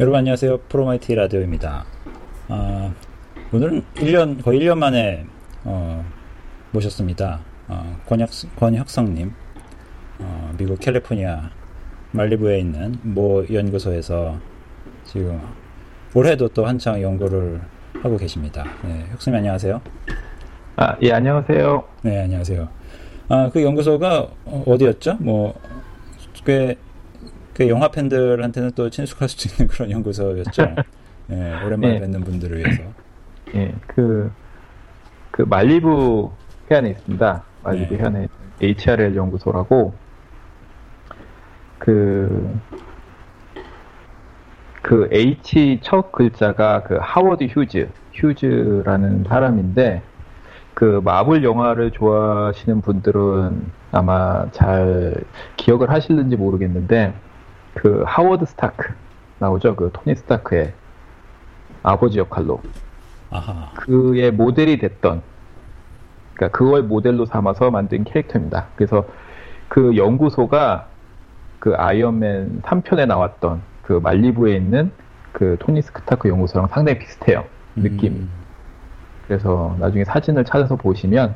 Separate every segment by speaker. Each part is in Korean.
Speaker 1: 여러분 안녕하세요. 프로마이티 라디오입니다. 어, 오늘은 1년, 거의 1년 만에, 어, 모셨습니다. 어, 권혁, 권혁성님, 어, 미국 캘리포니아 말리부에 있는 모 연구소에서 지금 올해도 또 한창 연구를 하고 계십니다. 네, 혁성님 안녕하세요.
Speaker 2: 아, 예, 안녕하세요.
Speaker 1: 네, 안녕하세요. 아, 그 연구소가 어디였죠? 뭐, 꽤, 그 영화 팬들한테는 또 친숙할 수 있는 그런 연구소였죠. 네, 오랜만에 네. 뵙는 분들을 위해서.
Speaker 2: 예, 그, 그 말리부 해안에 있습니다. 말리부 네. 해안에 HRL 연구소라고, 그, 그 H 첫 글자가 그 하워드 휴즈, 휴즈라는 사람인데, 그 마블 영화를 좋아하시는 분들은 아마 잘 기억을 하실는지 모르겠는데 그 하워드 스타크 나오죠 그 토니 스타크의 아버지 역할로 아하. 그의 모델이 됐던 그러니까 그걸 모델로 삼아서 만든 캐릭터입니다. 그래서 그 연구소가 그 아이언맨 3편에 나왔던 그 말리부에 있는 그 토니 스타크 연구소랑 상당히 비슷해요 느낌. 음. 그래서 나중에 사진을 찾아서 보시면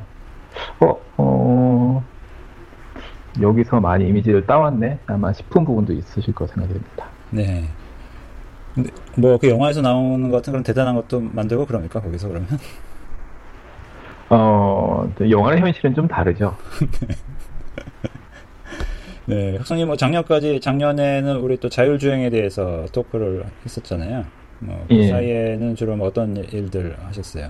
Speaker 2: 어, 어 여기서 많이 이미지를 따왔네 아마 싶은 부분도 있으실 거 생각이 듭니다.
Speaker 1: 네. 뭐그 영화에서 나오는 것 같은 그런 대단한 것도 만들고 그럽니까 거기서 그러면?
Speaker 2: 어 영화의 현실은 좀 다르죠.
Speaker 1: 네, 혁성님 뭐 작년까지 작년에는 우리 또 자율주행에 대해서 토크를 했었잖아요. 뭐그 예. 사이에는 주로 뭐 어떤 일들 하셨어요?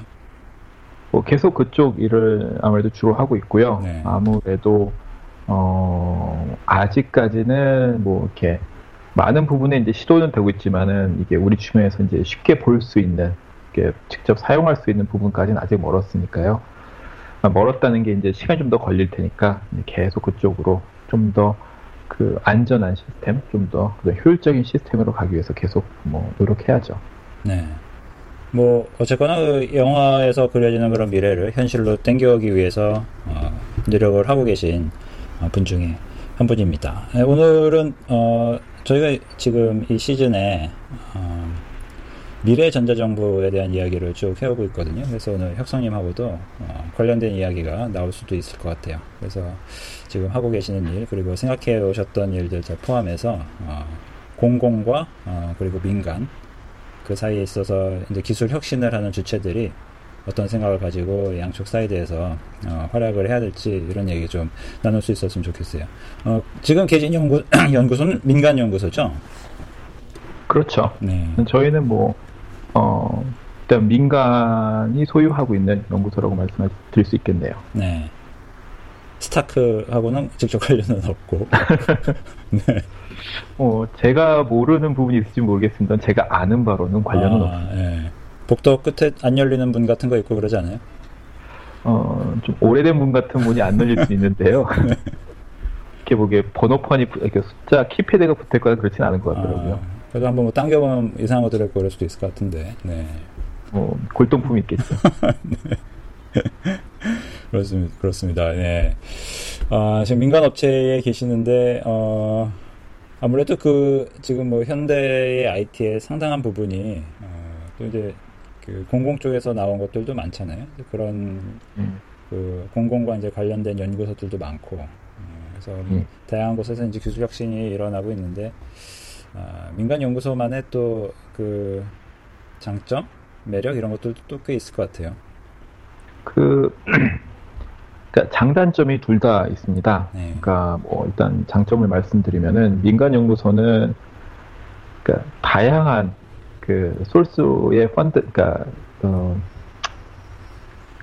Speaker 2: 뭐 계속 그쪽 일을 아무래도 주로 하고 있고요. 네. 아무래도 어 아직까지는 뭐 이렇게 많은 부분에 이제 시도는 되고 있지만은 이게 우리 주변에서 이제 쉽게 볼 수 있는 직접 사용할 수 있는 부분까지는 아직 멀었으니까요. 아, 멀었다는 게 이제 시간이 좀 더 걸릴 테니까 계속 그쪽으로 좀 더 그 안전한 시스템, 좀 더 효율적인 시스템으로 가기 위해서 계속 뭐 노력해야죠.
Speaker 1: 네. 뭐 어쨌거나 그 영화에서 그려지는 그런 미래를 현실로 땡겨오기 위해서 어, 노력을 하고 계신 어, 분 중에 한 분입니다. 네, 오늘은 어, 저희가 지금 이 시즌에 어, 미래 전자정부에 대한 이야기를 쭉 해오고 있거든요. 그래서 오늘 혁성님하고도 어, 관련된 이야기가 나올 수도 있을 것 같아요. 그래서 지금 하고 계시는 일 그리고 생각해 오셨던 일들 다 포함해서 어, 공공과 어, 그리고 민간 그 사이에 있어서 이제 기술 혁신을 하는 주체들이 어떤 생각을 가지고 양쪽 사이드에서 어, 활약을 해야 될지 이런 얘기 좀 나눌 수 있었으면 좋겠어요. 어, 지금 계신 연구 연구소는 민간 연구소죠?
Speaker 2: 그렇죠. 네. 저희는 뭐 어, 일단 민간이 소유하고 있는 연구소라고 말씀드릴 수 있겠네요. 네.
Speaker 1: 스타크하고는 직접 관련은 없고.
Speaker 2: 네. 어, 제가 모르는 부분이 있을지 모르겠습니다. 제가 아는 바로는 관련은 아, 없습니다. 예.
Speaker 1: 복도 끝에 안 열리는 문 같은 거 있고 그러지 않아요?
Speaker 2: 어, 좀 오래된 문 같은 문이 안 열릴 수 있는데요. 네. 이렇게 보기에 번호판이, 이렇게 숫자, 키패드가 붙을 거나 그렇진 않은 것 같더라고요. 아,
Speaker 1: 그래도 한번 뭐 당겨보면 이상한 거 들을 그럴 수도 있을 것 같은데, 네.
Speaker 2: 뭐, 골동품이 있겠죠.
Speaker 1: 네. 그렇습니다. 그렇습니다. 네. 아, 지금 민간 업체에 계시는데, 어, 아무래도 그 지금 뭐 현대의 IT의 상당한 부분이 어, 또 이제 그 공공 쪽에서 나온 것들도 많잖아요. 그런 음. 그 공공과 이제 관련된 연구소들도 많고 어, 그래서 음. 다양한 곳에서 이제 기술 혁신이 일어나고 있는데 어, 민간 연구소만의 또 그 장점, 매력 이런 것들도 또 꽤 있을 것 같아요.
Speaker 2: 그 그러니까 장단점이 둘 다 있습니다. 네. 그러니까 뭐 일단 장점을 말씀드리면은 민간 연구소는 그러니까 다양한 그 솔스의 펀드, 그러니까 어,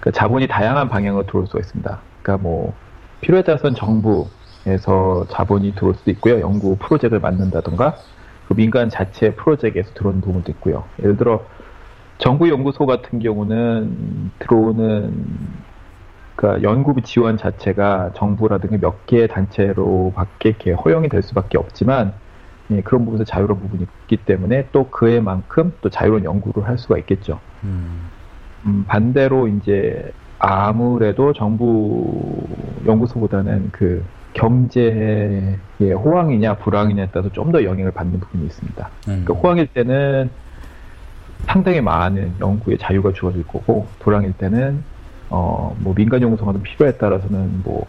Speaker 2: 그 자본이 다양한 방향으로 들어올 수가 있습니다. 그러니까 뭐 필요에 따라서는 정부에서 자본이 들어올 수도 있고요. 연구 프로젝트를 만든다던가 그 민간 자체 프로젝트에서 들어오는 부분도 있고요. 예를 들어 정부 연구소 같은 경우는 들어오는 그러니까 연구비 지원 자체가 정부라든가 몇 개의 단체로밖에 허용이 될 수밖에 없지만 예, 그런 부분에서 자유로운 부분이 있기 때문에 또 그에 만큼 또 자유로운 연구를 할 수가 있겠죠. 음. 음, 반대로 이제 아무래도 정부 연구소보다는 그 경제의 호황이냐 불황이냐에 따라서 좀 더 영향을 받는 부분이 있습니다. 음. 그러니까 호황일 때는 상당히 많은 연구의 자유가 주어질 거고 불황일 때는 어 뭐 민간 연구소가 필요에 따라서는 뭐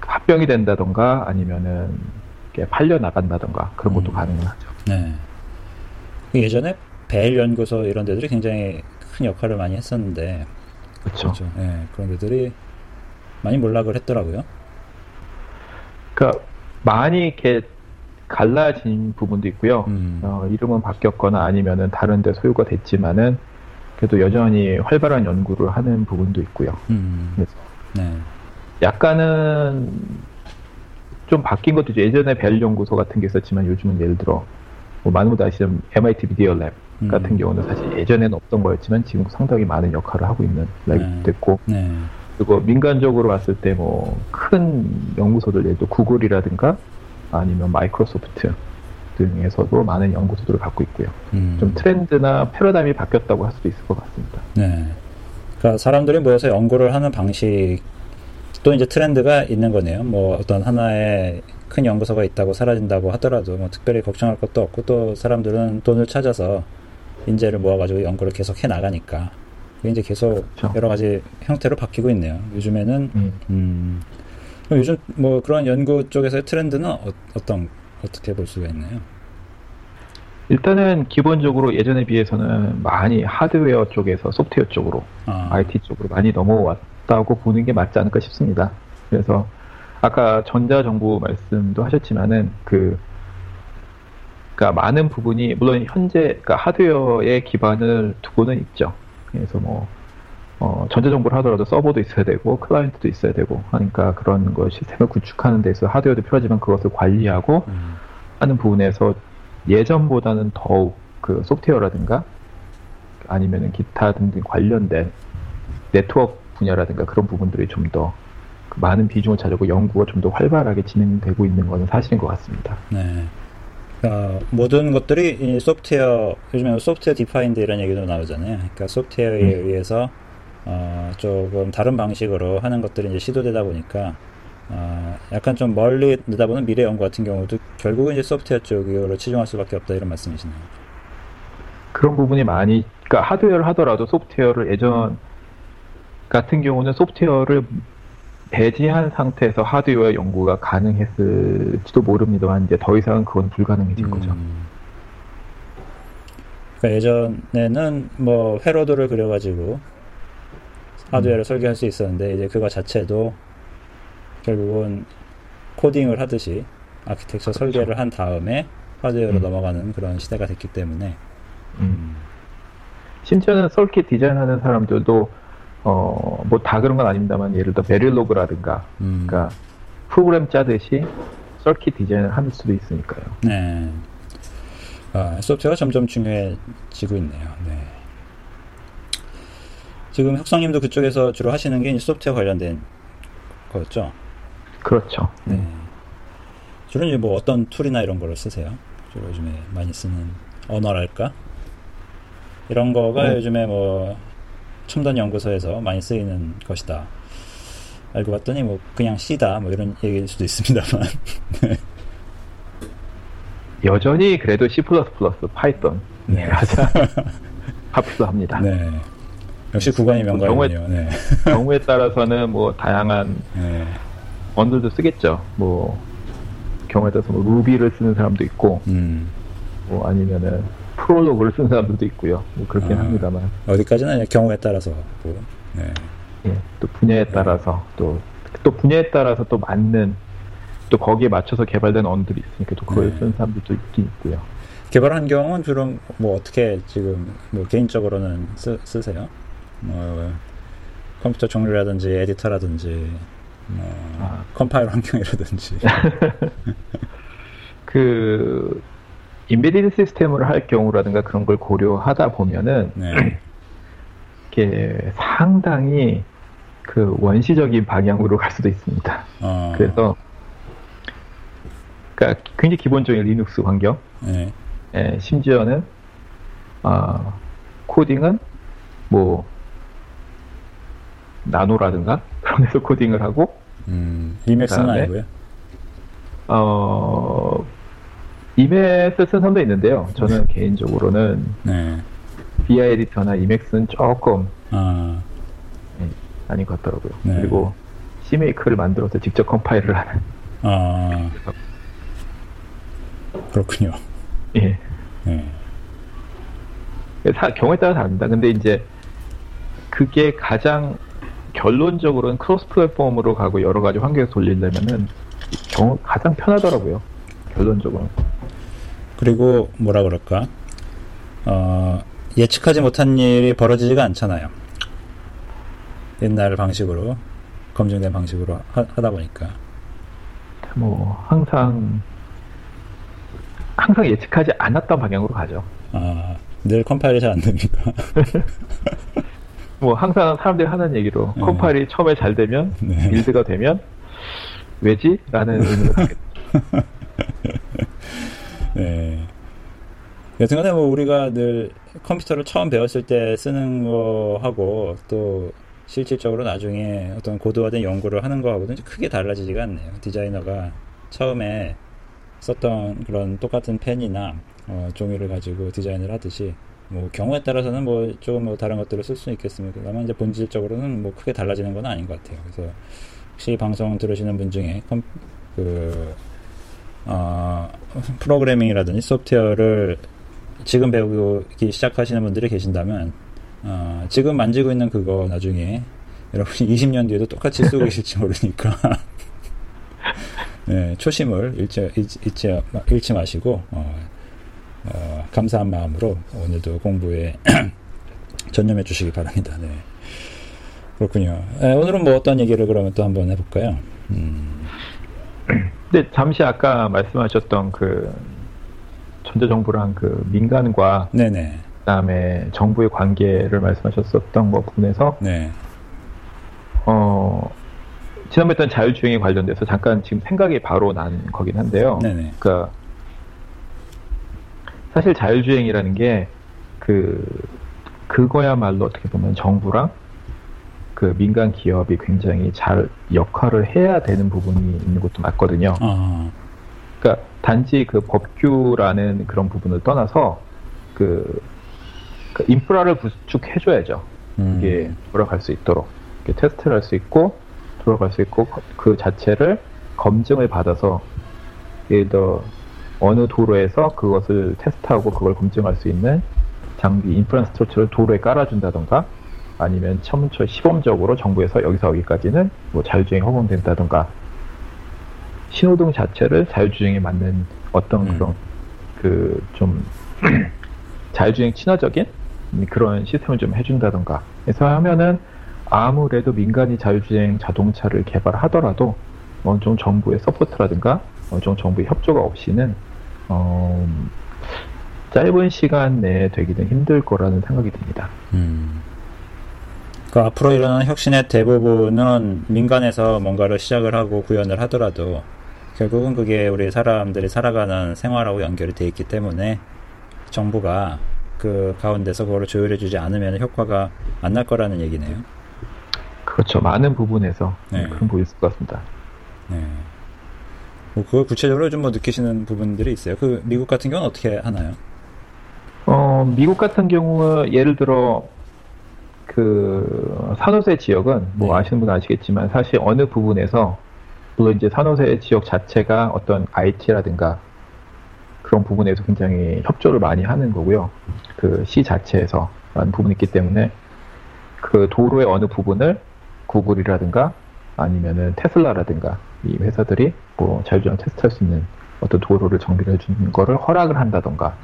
Speaker 2: 합병이 된다던가 아니면은 팔려 나간다던가 그런 것도 음. 가능하죠. 네.
Speaker 1: 예전에 벨 연구소 이런 데들이 굉장히 큰 역할을 많이 했었는데
Speaker 2: 그렇죠. 그렇죠.
Speaker 1: 네, 그런 데들이 많이 몰락을 했더라고요.
Speaker 2: 그러니까 많이 이렇게 갈라진 부분도 있고요. 음. 어, 이름은 바뀌었거나 아니면은 다른 데 소유가 됐지만은 그래도 여전히 활발한 연구를 하는 부분도 있고요. 음. 그래서 네. 약간은 좀 바뀐 것도 있죠. 예전에 벨 연구소 같은 게 있었지만 요즘은 예를 들어 뭐 많은 분들 아시는 MIT 미디어 랩 음. 같은 경우는 사실 예전에는 없던 거였지만 지금 상당히 많은 역할을 하고 있는 랩이 네. 됐고 네. 그리고 민간적으로 봤을 때 뭐 큰 연구소들 예를 들어 구글이라든가 아니면 마이크로소프트 등에서도 많은 연구소들을 갖고 있고요. 음. 좀 트렌드나 패러다임이 바뀌었다고 할 수도 있을 것 같습니다.
Speaker 1: 네. 그러니까 사람들이 모여서 연구를 하는 방식 또 이제 트렌드가 있는 거네요. 뭐 어떤 하나의 큰 연구소가 있다고 사라진다고 하더라도 뭐 특별히 걱정할 것도 없고 또 사람들은 돈을 찾아서 인재를 모아가지고 연구를 계속 해 나가니까 이제 계속 그렇죠. 여러 가지 형태로 바뀌고 있네요. 요즘에는 음. 음 요즘 뭐 그런 연구 쪽에서의 트렌드는 어, 떤 어떻게 볼 수가 있나요?
Speaker 2: 일단은 기본적으로 예전에 비해서는 많이 하드웨어 쪽에서 소프트웨어 쪽으로 아. IT 쪽으로 많이 넘어왔 다고 보는 게 맞지 않을까 싶습니다. 그래서 아까 전자정보 말씀도 하셨지만은 그 그러니까 많은 부분이 물론 현재 그러니까 하드웨어에 기반을 두고는 있죠. 그래서 뭐 어, 전자정보를 하더라도 서버도 있어야 되고 클라이언트도 있어야 되고 하니까 그런 거 시스템을 구축하는 데서 하드웨어도 필요하지만 그것을 관리하고 음. 하는 부분에서 예전보다는 더욱 그 소프트웨어라든가 아니면은 기타 등등 관련된 네트워크 분야라든가 그런 부분들이 좀더 그 많은 비중을 차지하고 연구가 좀 더 활발하게 진행되고 있는 것은 사실인 것 같습니다.
Speaker 1: 네. 어, 모든 것들이 소프트웨어 요즘에 software defined 이런 얘기도 나오잖아요. 그러니까 소프트웨어에 음. 의해서 어, 조금 다른 방식으로 하는 것들이 이제 시도되다 보니까 어, 약간 좀 멀리 내다보는 미래 연구 같은 경우도 결국은 이제 소프트웨어 쪽으로 치중할 수밖에 없다 이런 말씀이시네요.
Speaker 2: 그런 부분이 많이 그러니까 하드웨어를 하더라도 소프트웨어를 예전 같은 경우는 소프트웨어를 배제한 상태에서 하드웨어 연구가 가능했을지도 모릅니다만 이제 더 이상은 그건 불가능해질 음. 거죠.
Speaker 1: 그러니까 예전에는 뭐 회로도를 그려가지고 하드웨어를 음. 설계할 수 있었는데 이제 그거 자체도 결국은 코딩을 하듯이 아키텍처 그렇죠. 설계를 한 다음에 하드웨어로 음. 넘어가는 그런 시대가 됐기 때문에 음. 음.
Speaker 2: 심지어는 서킷 디자인하는 사람들도 어, 뭐 다 그런 건 아닙니다만 예를 들어 Verilog라든가 음. 그러니까 프로그램 짜듯이 circuit design을 할 수도 있으니까요.
Speaker 1: 네. 아, 소프트웨어가 점점 중요해지고 있네요. 네. 지금 혁성님도 그쪽에서 주로 하시는 게 소프트웨어 관련된 거였죠?
Speaker 2: 그렇죠. 네.
Speaker 1: 주로 이제 뭐 어떤 tool이나 이런 걸 쓰세요? 주로 요즘에 많이 쓰는 언어랄까? 이런 거가 네. 요즘에 뭐 첨단 연구소에서 많이 쓰이는 것이다. 알고 봤더니 뭐 그냥 C다 뭐 이런 얘기일 수도 있습니다만. 네.
Speaker 2: 여전히 그래도 C++, Python 네. 가장 합수합니다.
Speaker 1: 네. 역시 구관이 명관이네요. 네.
Speaker 2: 경우에 따라서는 뭐 다양한 네. 언어들도 쓰겠죠. 뭐 경우에 따라서 뭐 Ruby를 쓰는 사람도 있고, 음. 뭐 아니면은 Prolog를 쓰는 사람들도 있고요. 뭐 그렇긴 아, 합니다만.
Speaker 1: 어디까지나 경우에 따라서 뭐, 네.
Speaker 2: 예, 또 분야에 따라서 또, 또 분야에 따라서 또 맞는 또 거기에 맞춰서 개발된 언어들이 있으니까 또 그걸 네. 쓰는 사람들도 있긴 있고요.
Speaker 1: 개발 환경은 주로 뭐 어떻게 지금 뭐 개인적으로는 쓰, 쓰세요? 뭐 컴퓨터 종류라든지 에디터라든지 뭐 아. 컴파일 환경이라든지
Speaker 2: 그 embedded 시스템을 할 경우라든가 그런 걸 고려하다 보면은 네. 이게 상당히 그 원시적인 방향으로 갈 수도 있습니다. 어. 그래서 그러니까 굉장히 기본적인 리눅스 환경, 네. 예, 심지어는 어, 코딩은 뭐 nano라든가 그런 데서 코딩을 하고
Speaker 1: 음, 이맥스는 아니고요.
Speaker 2: 어, 이맥스 쓴 선도 있는데요. 저는 네. 개인적으로는 네. BI 에디터나 이맥스는 조금 아. 네, 아닌 것 같더라고요. 네. 그리고 C메이크를 만들어서 직접 컴파일을 하는. 아.
Speaker 1: 그렇군요. 예. 네.
Speaker 2: 사, 경우에 따라 다릅니다. 근데 이제 그게 가장 결론적으로는 크로스 플랫폼으로 가고 여러 가지 환경에서 돌리려면은 경우 가장 편하더라고요. 결론적으로.
Speaker 1: 그리고 뭐라 그럴까? 어, 예측하지 못한 일이 벌어지지가 않잖아요. 옛날 방식으로 검증된 방식으로 하, 다 보니까.
Speaker 2: 뭐 항상 항상 예측하지 않았던 방향으로 가죠.
Speaker 1: 아, 늘 컴파일이 잘 안 됩니까?
Speaker 2: 뭐 항상 사람들이 하는 얘기로 네. 컴파일이 처음에 잘 되면 네. build가 되면 왜지? 라는 의미로
Speaker 1: 네. 여튼간에 뭐 우리가 늘 컴퓨터를 처음 배웠을 때 쓰는 거하고 또 실질적으로 나중에 어떤 고도화된 연구를 하는 거하고는 크게 달라지지가 않네요. 디자이너가 처음에 썼던 그런 똑같은 펜이나 어, 종이를 가지고 디자인을 하듯이 뭐 경우에 따라서는 뭐 조금 뭐 다른 것들을 쓸수 있겠습니다. 다만 이제 본질적으로는 뭐 크게 달라지는 건 아닌 것 같아요. 그래서 혹시 방송 들으시는 분 중에 컴, 그 어, 프로그래밍이라든지 소프트웨어를 지금 배우기 시작하시는 분들이 계신다면 어, 지금 만지고 있는 그거 나중에 여러분이 20년 뒤에도 똑같이 쓰고 계실지 모르니까 네, 초심을 잃지, 잃지, 잃지 마시고 어, 어, 감사한 마음으로 오늘도 공부에 전념해 주시기 바랍니다. 네. 그렇군요. 네, 오늘은 뭐 어떤 얘기를 그러면 또 한번 해볼까요? 음.
Speaker 2: 근데 잠시 아까 말씀하셨던 그 전자정부랑 그 민간과 네네. 그다음에 정부의 관계를 말씀하셨었던 것 부분에서 네. 어 지난번에 했던 자율주행에 관련돼서 잠깐 지금 생각이 바로 난 거긴 한데요. 네네. 그러니까 사실 자율주행이라는 게 그 그거야말로 어떻게 보면 정부랑 그 민간 기업이 굉장히 잘 역할을 해야 되는 부분이 있는 것도 맞거든요. 어. 그러니까 단지 그 법규라는 그런 부분을 떠나서 그, 그 인프라를 구축해줘야죠. 음. 이게 돌아갈 수 있도록 테스트를 할 수 있고 돌아갈 수 있고 그 자체를 검증을 받아서 예를 들어 어느 도로에서 그것을 테스트하고 그걸 검증할 수 있는 장비 인프라스트럭처를 도로에 깔아준다던가 아니면 처음처 시범적으로 정부에서 여기서 여기까지는 뭐 자율주행이 허용된다던가 신호등 자체를 자율주행에 맞는 어떤 음. 그런 그 좀 자율주행 친화적인 그런 시스템을 좀 해준다던가 해서 하면은 아무래도 민간이 자율주행 자동차를 개발하더라도 어느 정도 정부의 서포트라든가 어느 정도 정부의 협조가 없이는 어, 짧은 시간 내에 되기는 힘들 거라는 생각이 듭니다. 음.
Speaker 1: 그 앞으로 일어나는 혁신의 대부분은 민간에서 뭔가를 시작을 하고 구현을 하더라도 결국은 그게 우리 사람들이 살아가는 생활하고 연결이 돼 있기 때문에 정부가 그 가운데서 그거를 조율해 주지 않으면 효과가 안 날 거라는 얘기네요.
Speaker 2: 그렇죠. 많은 부분에서 네. 그런 부분이 있을 것 같습니다. 네.
Speaker 1: 뭐 그걸 구체적으로 좀 뭐 느끼시는 부분들이 있어요. 그 미국 같은 경우는 어떻게 하나요?
Speaker 2: 어, 미국 같은 경우 예를 들어 그 산호세 지역은 뭐 네. 아시는 분 아시겠지만 사실 어느 부분에서 물론 이제 산호세 지역 자체가 어떤 IT라든가 그런 부분에서 굉장히 협조를 많이 하는 거고요. 그 시 자체에서 라는 부분이 있기 때문에 그 도로의 어느 부분을 구글이라든가 아니면은 테슬라라든가 이 회사들이 뭐 자율주행 테스트할 수 있는 어떤 도로를 정비를 해주는 거를 허락을 한다던가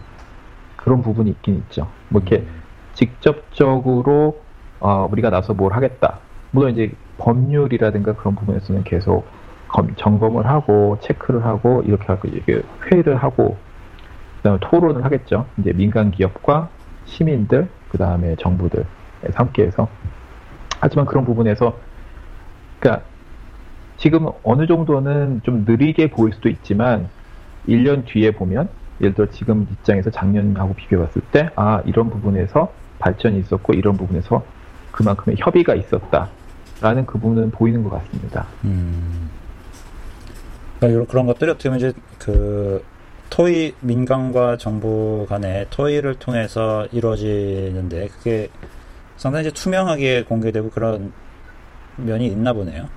Speaker 2: 그런 부분이 있긴 있죠. 뭐 이렇게 음. 직접적으로 어, 우리가 나서 뭘 하겠다. 물론 이제 법률이라든가 그런 부분에서는 계속 검, 점검을 하고 체크를 하고 이렇게 하고 이게 회의를 하고 그다음에 토론을 하겠죠. 이제 민간 기업과 시민들 그다음에 정부들 함께해서 하지만 그런 부분에서 그러니까 지금 어느 정도는 좀 느리게 보일 수도 있지만 1년 뒤에 보면 예를 들어 지금 입장에서 작년하고 비교해 봤을 때 아 이런 부분에서 발전이 있었고 이런 부분에서 그만큼의 협의가 있었다 라는 그 부분은 보이는 것 같습니다. 음.
Speaker 1: 그러니까 그런 것들이 어떻게 보면 이제 그 토의 민간과 정부 간의 토의를 통해서 이루어지는데 그게 상당히 이제 투명하게 공개되고 그런 면이 있나 보네요.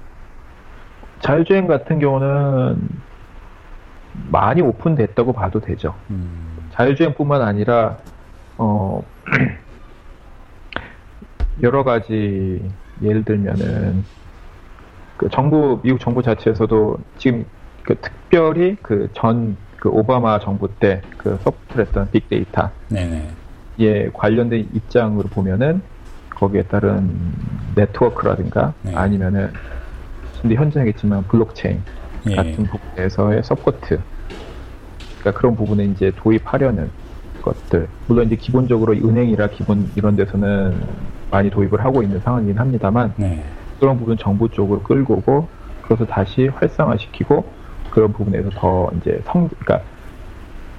Speaker 2: 자율주행 같은 경우는 많이 오픈됐다고 봐도 되죠. 음. 자율주행뿐만 아니라 어 여러 가지 예를 들면은 그 정부 미국 정부 자체에서도 지금 그 특별히 그 전그 그 오바마 정부 때 그 support했던 빅데이터 예 관련된 입장으로 보면은 거기에 따른 네트워크라든가 네. 아니면은 근데 현재겠지만 블록체인 예. 같은 부분에서의 support 그러니까 그런 부분에 이제 도입하려는 것들 물론 이제 기본적으로 은행이라 기본 이런 데서는 많이 도입을 하고 있는 상황이긴 합니다만 네. 그런 부분 정부 쪽으로 끌고 오고 그래서 다시 활성화시키고 그런 부분에서 더 이제 성 그러니까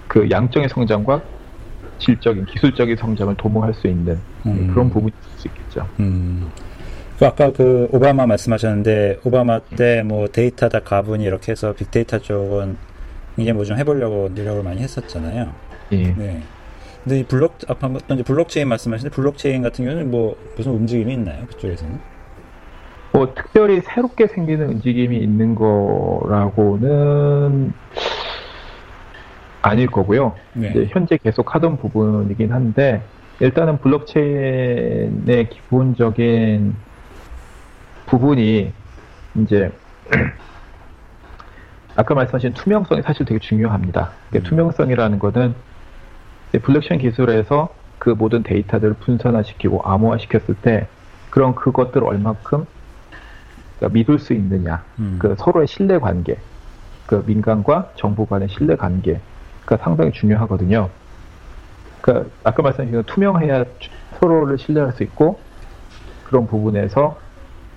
Speaker 2: 그 양적인 성장과 질적인 기술적인 성장을 도모할 수 있는 음. 그런 부분이 있을 수 있겠죠. 음.
Speaker 1: 그 아까 그 오바마 말씀하셨는데 오바마 때 뭐 데이터다 가분이 이렇게 해서 빅데이터 쪽은 이제 뭐 좀 해보려고 노력을 많이 했었잖아요. 예. 네. 근데 이 블록 아까 이제 블록체인 말씀하시는데 블록체인 같은 경우는 뭐 무슨 움직임이 있나요 그쪽에서는?
Speaker 2: 뭐 특별히 새롭게 생기는 움직임이 있는 거라고는 아닐 거고요. 네. 현재 계속 하던 부분이긴 한데 일단은 블록체인의 기본적인 부분이 이제 아까 말씀하신 투명성이 사실 되게 중요합니다. 음. 투명성이라는 것은 블록체인 기술에서 그 모든 데이터들을 분산화시키고 암호화시켰을 때 그런 그것들을 얼마큼 그러니까 믿을 수 있느냐, 음. 그 서로의 신뢰 관계, 그 민간과 정부 간의 신뢰 관계 가 상당히 중요하거든요. 그 아까 말씀하신 투명해야 서로를 신뢰할 수 있고 그런 부분에서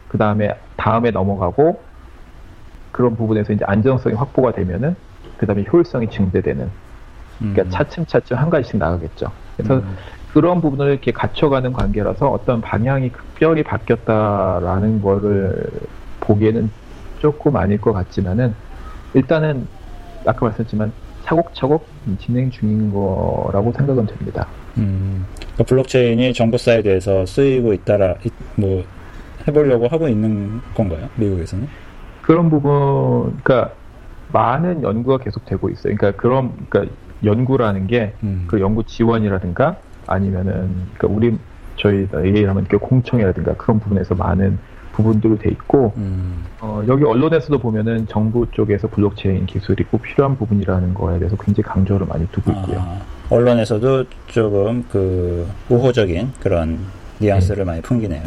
Speaker 2: 그 다음에 다음에 넘어가고 그런 부분에서 이제 안정성이 확보가 되면은 그 다음에 효율성이 증대되는 그러니까 음. 차츰차츰 한 가지씩 나가겠죠. 그래서 음. 그런 부분을 이렇게 갖춰가는 관계라서 어떤 방향이 극별히 바뀌었다라는 거를 보기에는 조금 아닐 것 같지만은 일단은 아까 말씀했지만 차곡차곡 진행 중인 거라고 생각은 됩니다.
Speaker 1: 음, 그러니까 블록체인이 정부 side에서 쓰이고 있다라 뭐 해보려고 하고 있는 건가요? 미국에서는?
Speaker 2: 그런 부분, 그러니까 많은 연구가 계속되고 있어요. 그러니까 그런, 그러니까 연구라는 게그 음. 그 연구 지원이라든가 아니면은 그러니까 우리 저희 얘기를 하면 그 공청이라든가 그런 부분에서 많은 부분들로 돼 있고 음. 어, 여기 언론에서도 보면은 정부 쪽에서 블록체인 기술이 꼭 필요한 부분이라는 거에 대해서 굉장히 강조를 많이 두고 아, 있고요. 아,
Speaker 1: 언론에서도 조금 그 우호적인 그런 뉘앙스를 네. 많이 풍기네요.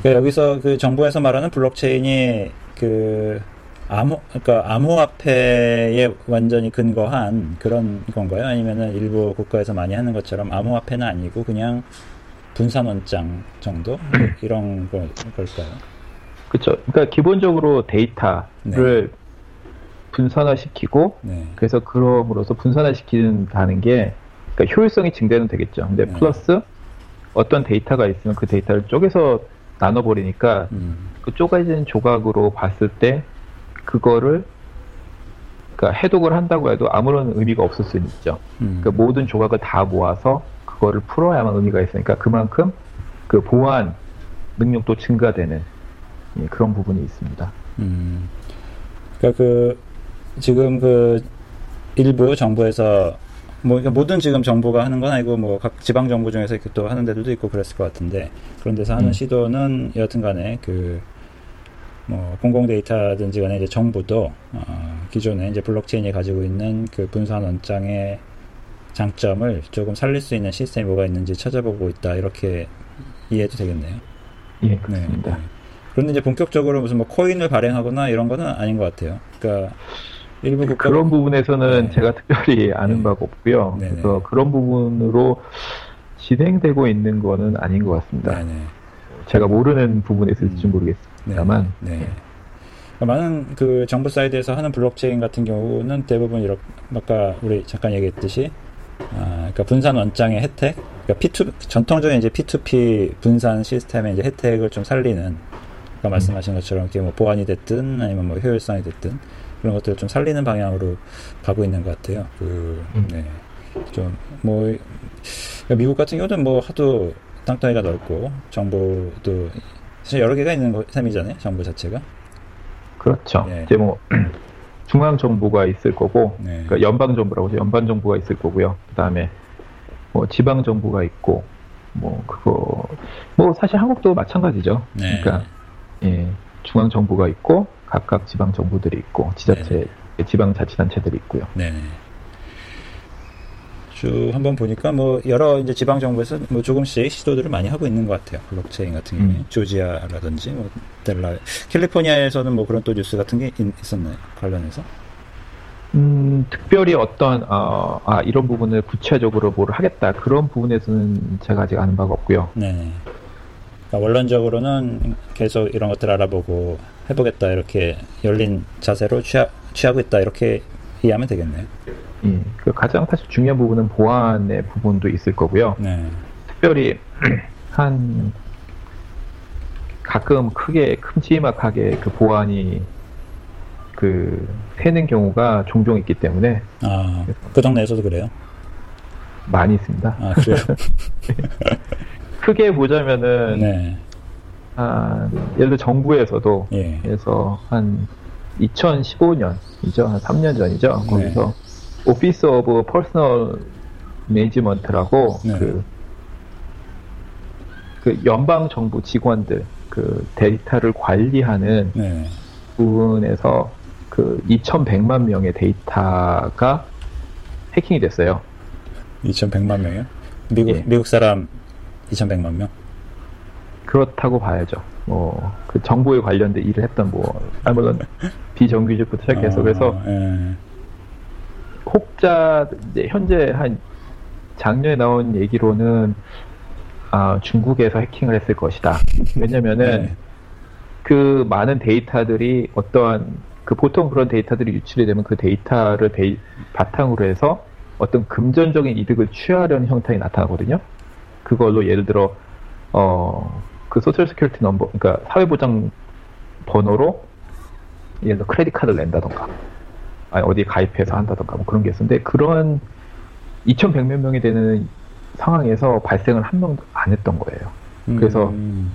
Speaker 1: 그러니까 여기서 그 정부에서 말하는 블록체인이 그 암호 그러니까 암호화폐에 완전히 근거한 그런 건가요? 아니면은 일부 국가에서 많이 하는 것처럼 암호화폐는 아니고 그냥 분산 원장 정도 이런 거, 걸까요?
Speaker 2: 그렇죠. 그러니까 기본적으로 데이터를 네. 분산화시키고 네. 그래서 그럼으로써 분산화시키는 게 그러니까 효율성이 증대는 되겠죠. 근데 네. 플러스 어떤 데이터가 있으면 그 데이터를 쪼개서 나눠버리니까 음. 그 쪼개진 조각으로 봤을 때 그거를 그러니까 해독을 한다고 해도 아무런 의미가 없을 수는 있죠. 음. 그 모든 조각을 다 모아서 그거를 풀어야만 의미가 있으니까 그만큼 그 보안 능력도 증가되는 예, 그런 부분이 있습니다. 음.
Speaker 1: 그러니까 그 지금 그 일부 정부에서 뭐 그러니까 모든 지금 정부가 하는 건 아니고 뭐 각 지방 정부 중에서 이렇게 또 하는 데들도 있고 그랬을 것 같은데 그런 데서 하는 음. 시도는 여튼간에 그 뭐 공공 데이터든지 간에 이제 정부도 어, 기존에 이제 블록체인이 가지고 있는 그 분산 원장의 장점을 조금 살릴 수 있는 시스템이 뭐가 있는지 찾아보고 있다 이렇게 이해도 되겠네요.
Speaker 2: 예, 그렇습니다. 네, 네.
Speaker 1: 그런데 이제 본격적으로 무슨 뭐 코인을 발행하거나 이런 거는 아닌 것 같아요. 그러니까
Speaker 2: 일부 국가 그런 부분에서는 네. 제가 특별히 아는 네. 바가 없고요. 네네. 그래서 그런 부분으로 진행되고 있는 거는 아닌 것 같습니다. 제가 모르는 부분에 있을지 음. 모르겠습니다. 다만 네. 네.
Speaker 1: 그러니까 많은 그 정부 side에서 하는 블록체인 같은 경우는 대부분 이렇게 아까 우리 잠깐 얘기했듯이 아, 그러니까 분산 원장의 혜택, 그러니까 P2 전통적인 이제 P2P 분산 시스템의 이제 혜택을 좀 살리는 아까 말씀하신 것처럼 이렇게 뭐 보안이 됐든 아니면 뭐 효율성이 됐든 그런 것들을 좀 살리는 방향으로 가고 있는 것 같아요. 그, 음. 네. 좀, 뭐, 그러니까 미국 같은 경우는 뭐 하도 땅덩이가 넓고 정보도 사실 여러 개가 있는 셈이잖아요. 정보 자체가.
Speaker 2: 그렇죠. 네. 이제 뭐 중앙 정부가 있을 거고, 네. 그러니까 연방 정부라고 해서 연방 정부가 있을 거고요. 그다음에 뭐 지방 정부가 있고, 뭐 그거 뭐 사실 한국도 마찬가지죠. 네. 그러니까 예, 중앙 정부가 있고 각각 지방 정부들이 있고 지자체 네. 지방 자치단체들이 있고요. 네.
Speaker 1: 쭉 한번 보니까 뭐 여러 이제 지방 정부에서 뭐 조금씩 시도들을 많이 하고 있는 것 같아요. 블록체인 같은 경우에 음. 조지아라든지 뭐 델라, 캘리포니아에서는 뭐 그런 또 뉴스 같은 게 있었나요? 관련해서?
Speaker 2: 음, 특별히 어떤 어, 아 이런 부분을 구체적으로 뭘 하겠다 그런 부분에서는 제가 아직 아는 바가 없고요. 네.
Speaker 1: 그러니까 원론적으로는 계속 이런 것들 알아보고 해보겠다 이렇게 열린 자세로 취하, 취하고 있다 이렇게 이해하면 되겠네요.
Speaker 2: 음, 그 가장 사실 중요한 부분은 보안의 부분도 있을 거고요. 네. 특별히 한 가끔 크게 큼지막하게 그 보안이 그 새는 경우가 종종 있기 때문에
Speaker 1: 아 그 동네에서도 그래요?
Speaker 2: 많이 있습니다. 아 그래요? 크게 보자면은 네. 한 예를 들어 정부에서도 예. 그래서 한 2015년이죠 한 3년 전이죠 네. 거기서 Office of Personnel Management라고 네. 그, 그 연방 정부 직원들 그 데이터를 관리하는 네. 부분에서 그 2,100만 명의 데이터가 해킹이 됐어요.
Speaker 1: 2,100만 명이요? 미국 예. 미국 사람 2,100만 명?
Speaker 2: 그렇다고 봐야죠. 뭐 그 정보에 관련된 일을 했던 뭐 아무런 비정규직부터 시작해서 아, 그래서 예. 혹자 이제 현재 한 작년에 나온 얘기로는 아, 중국에서 해킹을 했을 것이다. 왜냐면은 네. 그 많은 데이터들이 어떠한 그 보통 그런 데이터들이 유출이 되면 그 데이터를 데이, 바탕으로 해서 어떤 금전적인 이득을 취하려는 형태가 나타나거든요. 그걸로 예를 들어 어 그 social security number 그러니까 사회보장 번호로 예를 들어 credit card를 낸다던가 아니 어디 가입해서 한다던가 뭐 그런 게 있었는데 그런 2,100몇 명이 되는 상황에서 발생을 한 명도 안 했던 거예요. 그래서 음.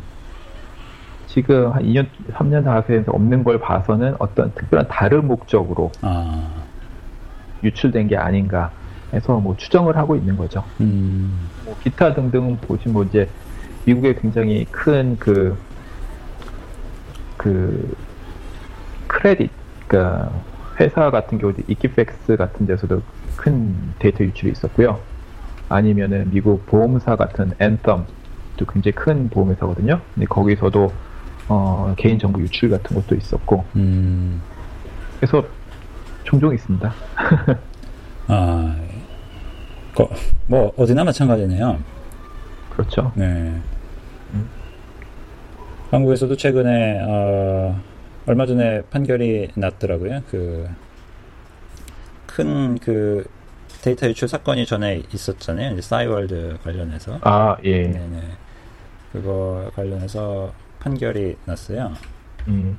Speaker 2: 지금 한 2년, 3년 자세에서 없는 걸 봐서는 어떤 특별한 다른 목적으로 아. 유출된 게 아닌가 해서 뭐 추정을 하고 있는 거죠. 음. 뭐 기타 등등 보시면 뭐 이제 미국에 굉장히 큰 그, 그, 크레딧, 그니까 회사 같은 경우 이키팩스 같은 데서도 큰 데이터 유출이 있었고요. 아니면은 미국 보험사 같은 앤썸도 굉장히 큰 보험회사거든요. 근데 거기서도 어, 개인 정보 유출 같은 것도 있었고, 음. 그래서 종종 있습니다.
Speaker 1: 아, 뭐 어디나 마찬가지네요.
Speaker 2: 그렇죠. 네. 음.
Speaker 1: 한국에서도 최근에 어, 얼마 전에 판결이 났더라고요. 그 큰그 그 데이터 유출 사건이 전에 있었잖아요. 이제 싸이월드 관련해서.
Speaker 2: 아, 예. 네네.
Speaker 1: 그거 관련해서 판결이 났어요. 음.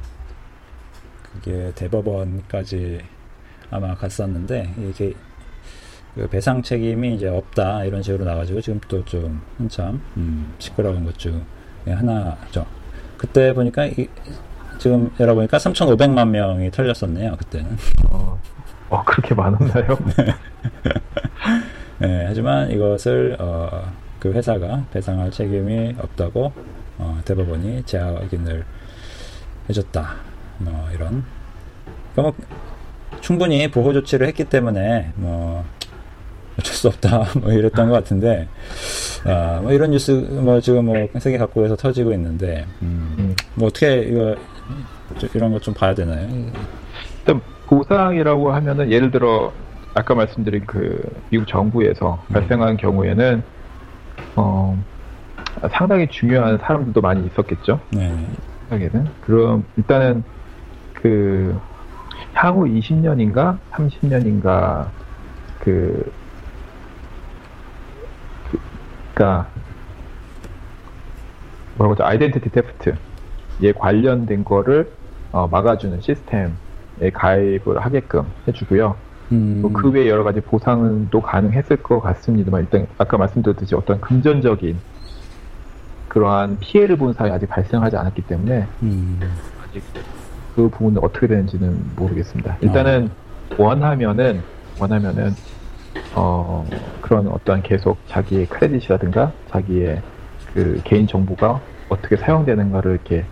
Speaker 1: 그게 대법원까지 아마 갔었는데 이게 그 배상 책임이 이제 없다 이런 식으로 나가지고 지금 또 좀 한참 음, 시끄러운 것 중에 하나죠. 그때 보니까 이, 지금 열어보니까 3,500만 명이 털렸었네요. 그때는.
Speaker 2: 어, 어 그렇게 많았나요?
Speaker 1: 네, 하지만 이것을 어, 그 회사가 배상할 책임이 없다고 어, 대법원이 재하 확인을 해줬다. 뭐 이런. 그러니까 뭐 충분히 보호 조치를 했기 때문에 뭐 어쩔 수 없다. 뭐 이랬던 것 같은데, 아, 뭐 이런 뉴스 뭐 지금 뭐 세계 각국에서 터지고 있는데, 음, 음. 뭐 어떻게 이거 이런 것 좀 봐야 되나요?
Speaker 2: 일단 보상이라고 하면은 예를 들어 아까 말씀드린 그 미국 정부에서 음. 발생한 경우에는 어 상당히 중요한 사람들도 많이 있었겠죠. 네. 생각에는. 그럼 일단은 그 향후 20년인가 30년인가 그, 그 그니까 뭐라고 하죠? 아이덴티티 테프트 얘 관련된 거를 어, 막아주는 시스템에 가입을 하게끔 해주고요. 음. 그 외에 여러 가지 보상은 또 가능했을 것 같습니다만 일단 아까 말씀드렸듯이 어떤 금전적인 그러한 피해를 본 사람이 아직 발생하지 않았기 때문에 음. 아직 그 부분은 어떻게 되는지는 모르겠습니다. 일단은 어. 원하면은 원하면은 어 그런 어떤 계속 자기의 크레딧이라든가 자기의 그 개인 정보가 어떻게 사용되는가를 이렇게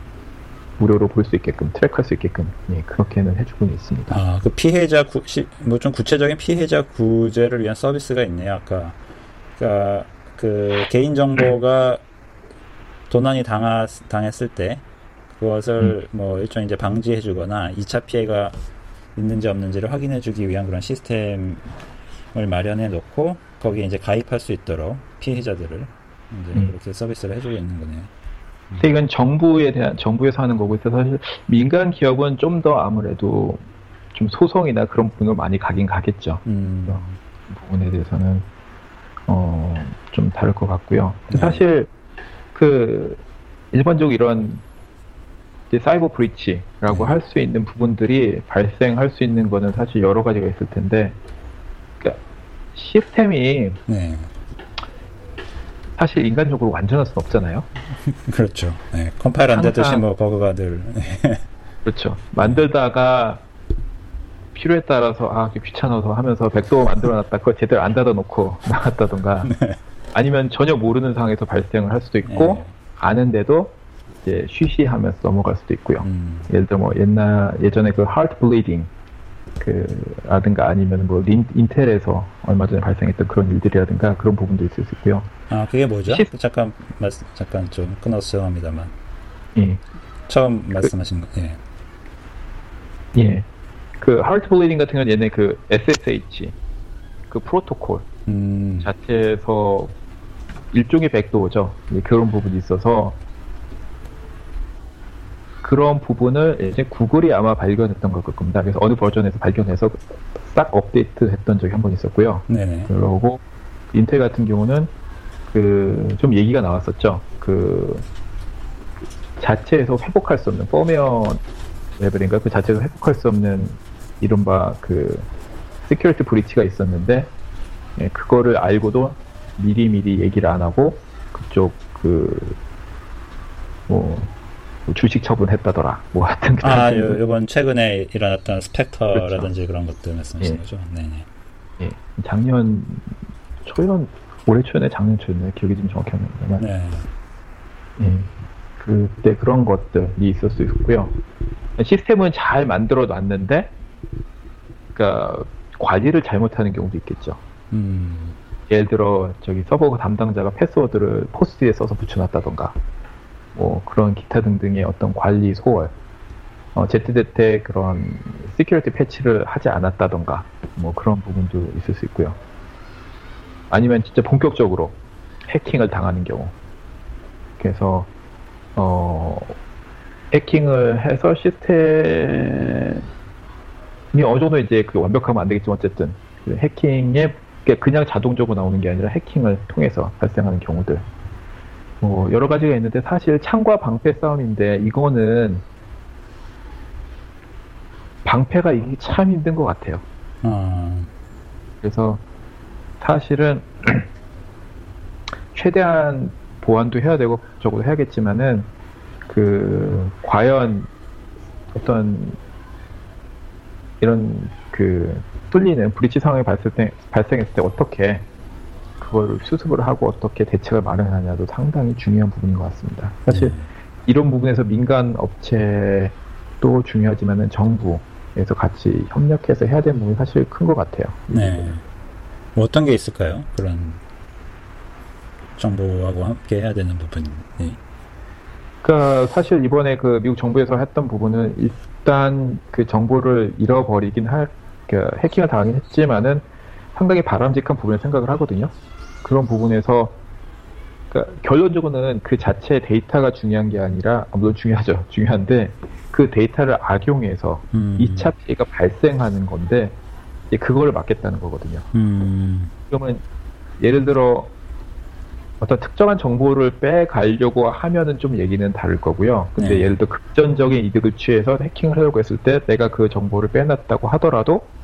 Speaker 2: 무료로 볼 수 있게끔 트랙할 수 있게끔 예, 그렇게는 해주고는 있습니다.
Speaker 1: 아, 그 피해자 구, 뭐좀 구체적인 피해자 구제를 위한 서비스가 있네요. 아까 그러니까 그 개인 정보가 도난이 당하, 당했을 때 그것을 음. 뭐 일종 이제 방지해주거나 2차 피해가 있는지 없는지를 확인해주기 위한 그런 시스템을 마련해 놓고 거기에 이제 가입할 수 있도록 피해자들을 이제 음. 그렇게 서비스를 해주고 있는 거네요.
Speaker 2: 이건 정부에 대한 정부에서 하는 거고 있어서 사실 민간 기업은 좀 더 아무래도 좀 소송이나 그런 부분을 많이 가긴 가겠죠. 음. 그 부분에 대해서는 어, 좀 다를 것 같고요. 네. 사실 그 일반적으로 이런 cyber breach라고 네. 할수 있는 부분들이 발생할 수 있는 거는 사실 여러 가지가 있을 텐데 그러니까 시스템이 네. 사실 인간적으로 완전할 수는 없잖아요.
Speaker 1: 그렇죠. 네, 컴파일 안 되듯이 뭐 버그가 늘.
Speaker 2: 그렇죠. 만들다가 필요에 따라서 아 귀찮아서 하면서 backdoor 만들어놨다 그거 제대로 안 닫아놓고 나갔다던가 네. 아니면 전혀 모르는 상황에서 발생을 할 수도 있고 네. 아는데도 이제 쉬쉬하면서 넘어갈 수도 있고요. 음. 예를 들어 뭐 옛날 예전에 그 heart bleeding 그 라든가 아니면 뭐 린, 인텔에서 얼마 전에 발생했던 그런 일들이라든가 그런 부분도 있을 수 있고요.
Speaker 1: 아 그게 뭐죠? 시... 잠깐 말, 잠깐 좀 끊어서 죄송합니다만. 예. 처음 말씀하신 그, 거. 예.
Speaker 2: 예. 그 heart bleeding 같은 경우는 얘네 그 SSH 그 프로토콜 음. 자체에서 일종의 백도어죠. 그런 부분이 있어서 그런 부분을 이제 구글이 아마 발견했던 걸 겁니다. 그래서 어느 버전에서 발견해서 싹 업데이트 했던 적이 한 번 있었고요. 네네. 그러고 인텔 같은 경우는 그 좀 얘기가 나왔었죠. 그 자체에서 회복할 수 없는 펌웨어 레벨인가 그 자체에서 회복할 수 없는 이른바 그 security breach가 있었는데 예, 그거를 알고도 미리 미리 얘기를 안 하고 그쪽 그뭐 뭐 주식 처분했다더라. 뭐 하여튼
Speaker 1: 아, 요, 이번 최근에 일어났던 스펙터라든지 그렇죠. 그런 것들 말씀하신 예. 거죠. 네네.
Speaker 2: 예. 작년 초엔 올해 초엔에 작년 초였네 기억이 좀 정확히 안 나지만. 네. 예. 그때 그런 것들이 있을 수 있고요. 시스템은 잘 만들어 놨는데, 그러니까 관리를 잘못하는 경우도 있겠죠. 음. 예를 들어 저기 서버 담당자가 패스워드를 포스트잇에 써서 붙여놨다던가, 뭐 그런 기타 등등의 어떤 관리 소홀, 어, 제때제때 그런 security 패치를 하지 않았다던가 뭐 그런 부분도 있을 수 있고요. 아니면 진짜 본격적으로 해킹을 당하는 경우. 그래서 어 해킹을 해서 시스템이 어느 정도 이제 그 완벽하면 안 되겠지만 어쨌든 그 해킹에 그냥 자동적으로 나오는 게 아니라 해킹을 통해서 발생하는 경우들 뭐 여러 가지가 있는데 사실 창과 방패 싸움인데 이거는 방패가 이게 참 힘든 것 같아요. 어. 그래서 사실은 최대한 보완도 해야 되고 적어도 해야겠지만은 그 과연 어떤 이런 그 뚫리는 브리치 상황이 발생 발생했을 때 어떻게 그걸 수습을 하고 어떻게 대책을 마련하냐도 상당히 중요한 부분인 것 같습니다. 사실 네. 이런 부분에서 민간 업체도 중요하지만은 정부에서 같이 협력해서 해야 되는 부분이 사실 큰 것 같아요.
Speaker 1: 네. 뭐 어떤 게 있을까요? 그런 정부하고 함께 해야 되는 부분이.
Speaker 2: 그러니까 사실 이번에 그 미국 정부에서 했던 부분은 일단 그 정보를 잃어버리긴 할, 그 해킹을 당하긴 했지만은 상당히 바람직한 부분을 생각을 하거든요. 그런 부분에서 그러니까 결론적으로는 그 자체 데이터가 중요한 게 아니라 아, 물론 중요하죠. 중요한데 그 데이터를 악용해서 음. 2차 피해가 발생하는 건데 그걸 막겠다는 거거든요. 음. 그러면 예를 들어 어떤 특정한 정보를 빼가려고 하면은 좀 얘기는 다를 거고요. 근데 네. 예를 들어 급전적인 이득을 취해서 해킹을 하려고 했을 때 내가 그 정보를 빼놨다고 하더라도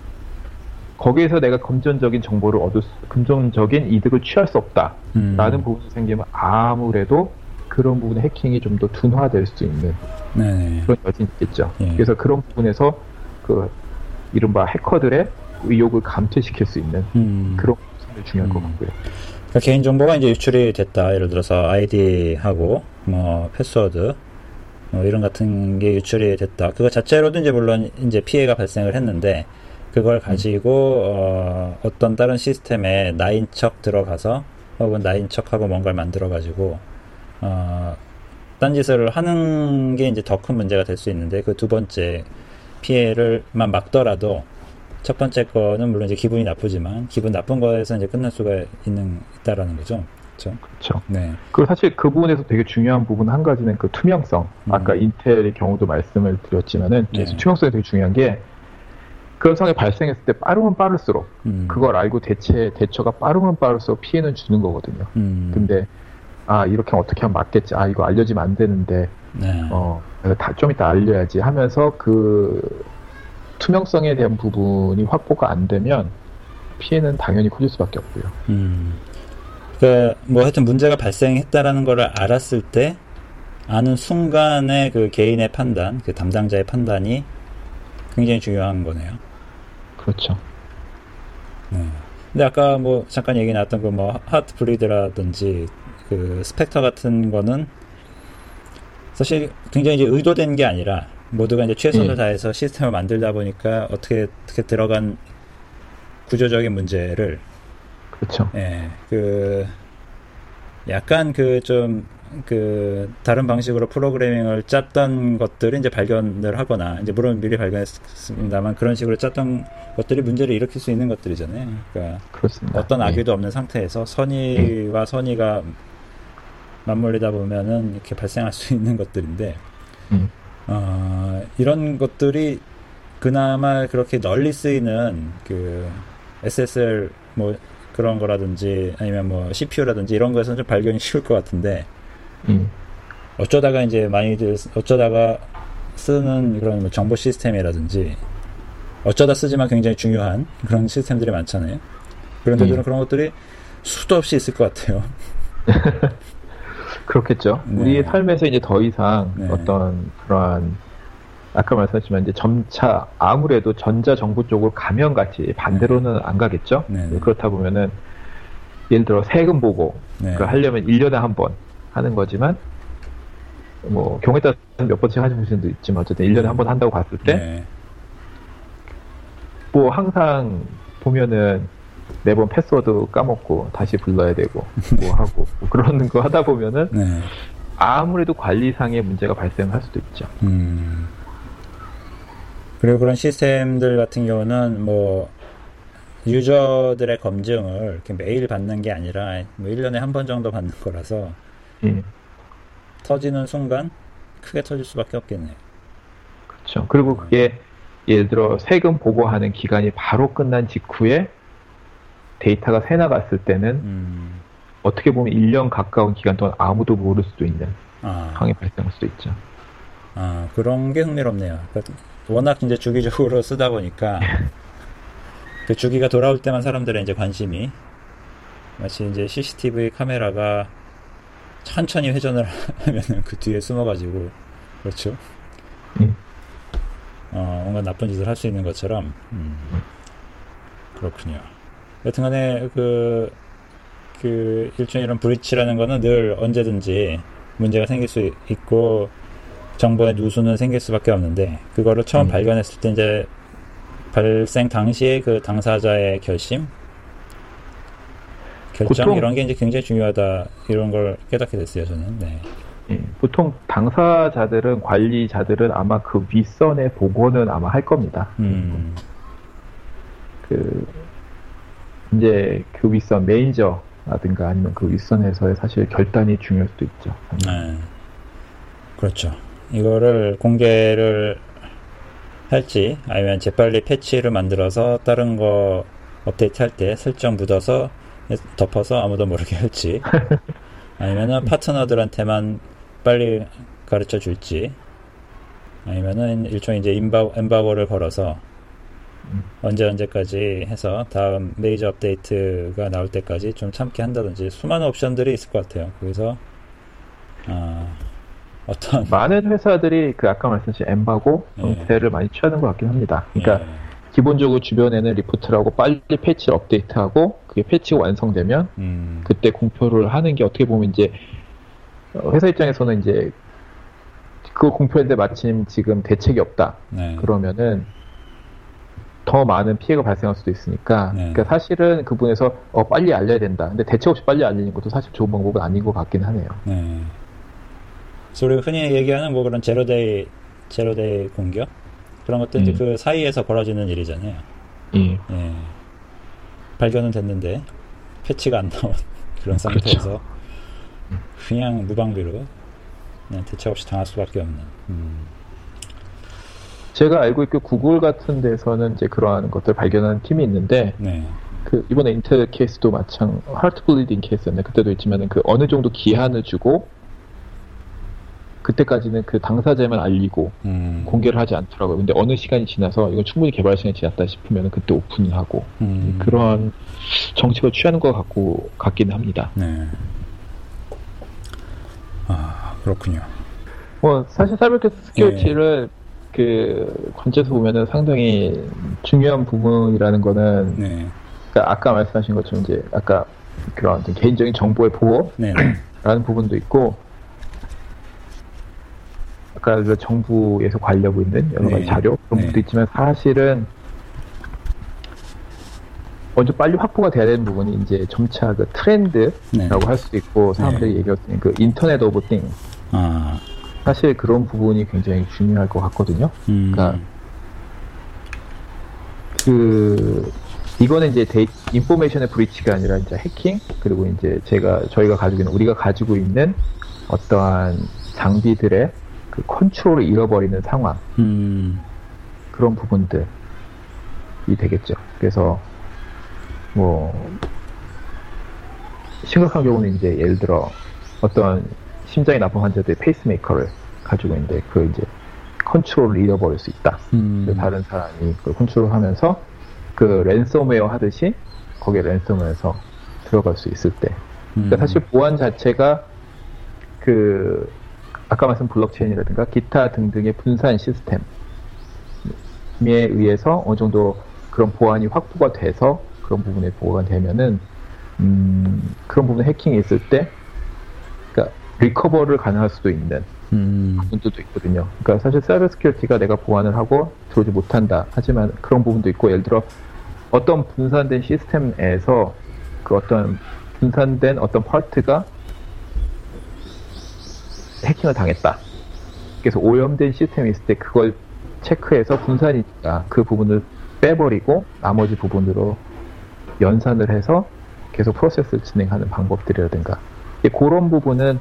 Speaker 2: 거기에서 내가 금전적인 정보를 얻을 수, 금전적인 이득을 취할 수 없다라는 음. 부분이 생기면 아무래도 그런 부분의 해킹이 좀 더 둔화될 수 있는 네 그런 여진이 있겠죠. 예. 그래서 그런 부분에서 그 이른바 해커들의 의욕을 감퇴시킬 수 있는 음. 그런 부분이 중요한 음. 것 같고요.
Speaker 1: 그러니까 개인 정보가 이제 유출이 됐다. 예를 들어서 아이디하고 뭐 패스워드 뭐 이런 같은 게 유출이 됐다. 그거 자체로도 이제 물론 이제 피해가 발생을 했는데 그걸 가지고 어, 어떤 다른 시스템에 나인 척 들어가서 혹은 나인 척하고 뭔가를 만들어 가지고 어, 딴짓을 하는 게 이제 더 큰 문제가 될 수 있는데 그 두 번째 피해를만 막더라도 첫 번째 거는 물론 이제 기분이 나쁘지만 기분 나쁜 거에서 이제 끝날 수가 있는 있다라는 거죠.
Speaker 2: 그렇죠. 그렇죠. 네. 그 사실 그 부분에서 되게 중요한 부분 한 가지는 그 투명성. 음. 아까 인텔의 경우도 말씀을 드렸지만은 네. 투명성이 되게 중요한 게 그런 상황이 발생했을 때 빠르면 빠를수록 음. 그걸 알고 대체 대처가 빠르면 빠를수록 피해는 주는 거거든요. 음. 근데 아 이렇게 어떻게 하면 맞겠지. 아 이거 알려지면 안 되는데 네. 어좀 이따 알려야지 하면서 그 투명성에 대한 부분이 확보가 안 되면 피해는 당연히 커질 수밖에 없고요. 음.
Speaker 1: 그 뭐 하여튼 문제가 발생했다라는 걸 알았을 때 아는 순간에 그 개인의 판단, 그 담당자의 판단이 굉장히 중요한 거네요.
Speaker 2: 그렇죠.
Speaker 1: 네. 근데 아까 뭐 잠깐 얘기 나왔던 그 뭐 하트 브리드라든지 그 스펙터 같은 거는 사실 굉장히 이제 의도된 게 아니라 모두가 이제 최선을 네. 다해서 시스템을 만들다 보니까 어떻게 어떻게 들어간 구조적인 문제를
Speaker 2: 그렇죠.
Speaker 1: 예, 그 약간 그 좀 그 다른 방식으로 프로그래밍을 짰던 것들이 이제 발견을 하거나 이제 물론 미리 발견했습니다만 그런 식으로 짰던 것들이 문제를 일으킬 수 있는 것들이잖아요. 그러니까
Speaker 2: 그렇습니다.
Speaker 1: 어떤 네. 악의도 네. 없는 상태에서 선의와 네. 선의가 맞물리다 보면은 이렇게 발생할 수 있는 것들인데 음. 어, 이런 것들이 그나마 그렇게 널리 쓰이는 그 SSL 뭐 그런 거라든지 아니면 뭐 CPU라든지 이런 거에서는 좀 발견이 쉬울 것 같은데 음. 어쩌다가 이제 많이들 어쩌다가 쓰는 그런 뭐 정보 시스템이라든지 어쩌다 쓰지만 굉장히 중요한 그런 시스템들이 많잖아요. 그런데 저는 음. 그런 것들이 수도 없이 있을 것 같아요.
Speaker 2: 그렇겠죠. 네. 우리의 삶에서 이제 더 이상 네. 어떤 그러한 아까 말씀하셨지만 이제 점차 아무래도 전자 정보 쪽으로 가면 같이 반대로는 안 가겠죠. 네. 그렇다 보면은 예를 들어 세금 보고 네. 그 하려면 1년에 한 번 하는 거지만 뭐 경우에 따라 몇 번씩 하시는 분도 있지만 어쨌든 1년에 한 번 한다고 봤을 때뭐 네. 항상 보면은 매번 패스워드 까먹고 다시 불러야 되고 뭐 하고 뭐 그런 거 하다 보면은 네. 아무래도 관리상의 문제가 발생할 수도 있죠. 음.
Speaker 1: 그리고 그런 시스템들 같은 경우는 뭐 유저들의 검증을 이렇게 매일 받는 게 아니라 뭐 1년에 한 번 정도 받는 거라서 음. 터지는 순간 크게 터질 수밖에 없겠네요.
Speaker 2: 그렇죠. 그리고 그게 예를 들어 세금 보고하는 기간이 바로 끝난 직후에 데이터가 새 나갔을 때는 음. 어떻게 보면 1년 가까운 기간 동안 아무도 모를 수도 있는 아. 상황이 발생할 수도 있죠.
Speaker 1: 아, 그런 게 흥미롭네요. 그러니까 워낙 이제 주기적으로 쓰다 보니까 그 주기가 돌아올 때만 사람들의 이제 관심이 마치 이제 CCTV 카메라가 천천히 회전을 하면은 그 뒤에 숨어가지고 그렇죠. 음. 어, 뭔가 나쁜 짓을 할 수 있는 것처럼 음. 그렇군요. 여튼간에 그, 그 일종의 이런 브리치라는 거는 늘 언제든지 문제가 생길 수 있고 정보의 누수는 생길 수밖에 없는데 그거를 처음 음. 발견했을 때 이제 발생 당시에 그 당사자의 결심 결정 보통, 이런 게 이제 굉장히 중요하다 이런 걸 깨닫게 됐어요 저는. 네.
Speaker 2: 예, 보통 당사자들은 관리자들은 아마 그 윗선의 보고는 아마 할 겁니다. 음. 그 이제 그 윗선 매니저라든가 아니면 그 윗선에서의 사실 결단이 중요할 수도 있죠. 네.
Speaker 1: 그렇죠. 이거를 공개를 할지 아니면 재빨리 패치를 만들어서 다른 거 업데이트 할 때 설정 묻어서 덮어서 아무도 모르게 할지 아니면은 파트너들한테만 빨리 가르쳐 줄지 아니면은 일종의 이제 인바, 엠바고를 걸어서 언제 언제까지 해서 다음 메이저 업데이트가 나올 때까지 좀 참게 한다든지 수많은 옵션들이 있을 것 같아요. 그래서 아, 어떤
Speaker 2: 많은 회사들이 그 아까 말씀하신 엠바고 형태를 네. 많이 취하는 것 같긴 합니다. 그러니까 네. 기본적으로 주변에는 리포트를 하고 빨리 패치 업데이트하고 그게 패치가 완성되면 음. 그때 공표를 하는 게 어떻게 보면 이제 어, 회사 입장에서는 이제 그 공표했는데 마침 지금 대책이 없다. 네. 그러면은 더 많은 피해가 발생할 수도 있으니까 네. 그러니까 사실은 그 부분에서 어, 빨리 알려야 된다. 근데 대책 없이 빨리 알리는 것도 사실 좋은 방법은 아닌 것 같긴 하네요. 네.
Speaker 1: 그래서 우리가 흔히 얘기하는 뭐 그런 zero-day zero-day 공격 그런 것도 음. 이제 그 사이에서 벌어지는 일이잖아요. 음. 예. 발견은 됐는데 패치가 안 나온 그런 그렇죠. 상태에서 그렇죠. 그냥 무방비로 그냥 대책 없이 당할 수밖에 없는. 음.
Speaker 2: 제가 알고 있고 구글 같은 데서는 이제 그러한 것들 발견하는 팀이 있는데 네. 그 이번에 인텔 케이스도 마찬 heart bleeding 케이스였네 그때도 있지만은 그 어느 정도 기한을 주고 그때까지는 그 당사자만 알리고 음. 공개를 하지 않더라고요. 근데 어느 시간이 지나서 이건 충분히 개발 시간이 지났다 싶으면 그때 오픈을 하고 음. 그런 정책을 취하는 것 같고 같긴 합니다. 네.
Speaker 1: 아 그렇군요.
Speaker 2: 뭐 사실 cyber security를 네. 그 관점에서 보면은 상당히 중요한 부분이라는 거는 네. 그러니까 아까 말씀하신 것처럼 이제 아까 그런 개인적인 정보의 보호라는 네. 부분도 있고 아까 그 정부에서 관리하고 있는 여러 가지 네. 자료 그런 네. 부분도 있지만 사실은 먼저 빨리 확보가 돼야 되는 부분이 이제 점차 그 트렌드라고 네. 할 수도 있고 사람들이 얘기했던 그 Internet of Thing 아. 사실 그런 부분이 굉장히 중요할 것 같거든요. 음. 그러니까 그 이거는 이제 데이, information의 breach가 아니라 이제 해킹 그리고 이제 제가 저희가 가지고 있는 우리가 가지고 있는 어떠한 장비들의 그 컨트롤을 잃어버리는 상황 음. 그런 부분들이 되겠죠. 그래서 뭐 심각한 경우는 이제 예를 들어 어떤 심장이 나쁜 환자들이 페이스메이커를 가지고 있는데 그 이제 컨트롤을 잃어버릴 수 있다. 음. 다른 사람이 그걸 컨트롤하면서 그 랜섬웨어 하듯이 거기에 랜섬웨어에서 들어갈 수 있을 때. 그러니까 음. 사실 보안 자체가 그 아까 말씀 블록체인이라든가 기타 등등의 분산 시스템에 의해서 어느 정도 그런 보안이 확보가 돼서 그런 부분에 보호가 되면은 음, 그런 부분에 해킹이 있을 때 recover를 가능할 수도 있는 음. 부분들도 있거든요. 그러니까 사실 cyber security가 내가 보안을 하고 들어오지 못한다. 하지만 그런 부분도 있고 예를 들어 어떤 분산된 시스템에서 그 어떤 분산된 어떤 파트가 해킹을 당했다. 그래서 오염된 시스템이 있을 때 그걸 체크해서 분산이니까 그 부분을 빼버리고 나머지 부분으로 연산을 해서 계속 프로세스를 진행하는 방법들이라든가 그런 부분은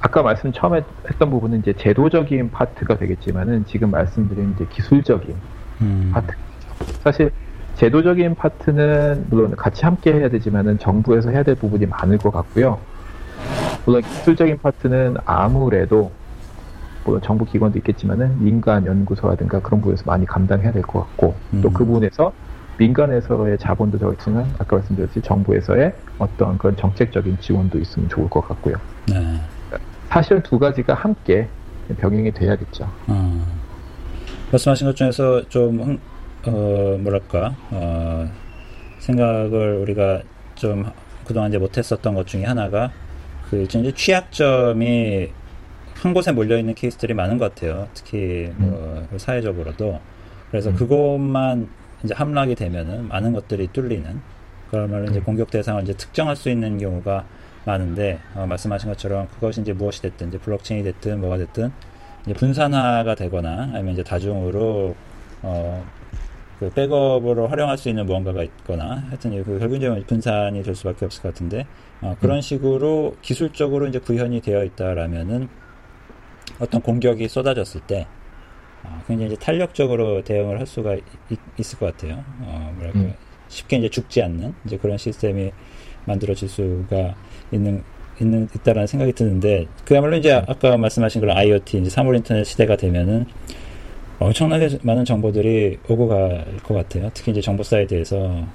Speaker 2: 아까 말씀 처음에 했던 부분은 이제 제도적인 파트가 되겠지만은 지금 말씀드린 이제 기술적인 음. 파트. 사실 제도적인 파트는 물론 같이 함께 해야 되지만은 정부에서 해야 될 부분이 많을 것 같고요. 물론 기술적인 파트는 아무래도 물론 정부 기관도 있겠지만은 민간 연구소라든가 그런 부분에서 많이 감당해야 될 것 같고 음. 또그 부분에서 민간에서의 자본도 들어있지만 아까 말씀드렸듯이 정부에서의 어떤 그런 정책적인 지원도 있으면 좋을 것 같고요. 네. 사실 두 가지가 함께 병행이 돼야겠죠. 어.
Speaker 1: 말씀하신 것 중에서 좀 어, 뭐랄까 어, 생각을 우리가 좀 그동안 이제 못했었던 것 중에 하나가 그 이제 취약점이 한 곳에 몰려 있는 케이스들이 많은 것 같아요. 특히 뭐 음. 사회적으로도 그래서 음. 그것만 이제 함락이 되면은 많은 것들이 뚫리는 그러면 이제 음. 공격 대상을 이제 특정할 수 있는 경우가 많은데 어, 말씀하신 것처럼 그것이 이제 무엇이 됐든 이제 블록체인이 됐든 뭐가 됐든 이제 분산화가 되거나 아니면 이제 다중으로 어, 그 백업으로 활용할 수 있는 무언가가 있거나 하여튼 그 결국 이제 분산이 될 수밖에 없을 것 같은데 어, 그런 음. 식으로 기술적으로 이제 구현이 되어 있다라면은 어떤 공격이 쏟아졌을 때 어, 굉장히 이제 탄력적으로 대응을 할 수가 있, 을 것 같아요. 어, 뭐랄까 음. 쉽게 이제 죽지 않는 이제 그런 시스템이 만들어질 수가 있는 있는 있다라는 생각이 드는데 그야말로 이제 아까 말씀하신 그런 IoT 이제 사물 인터넷 시대가 되면은 엄청나게 많은 정보들이 오고 갈 것 같아요. 특히 이제 정보 사이드에서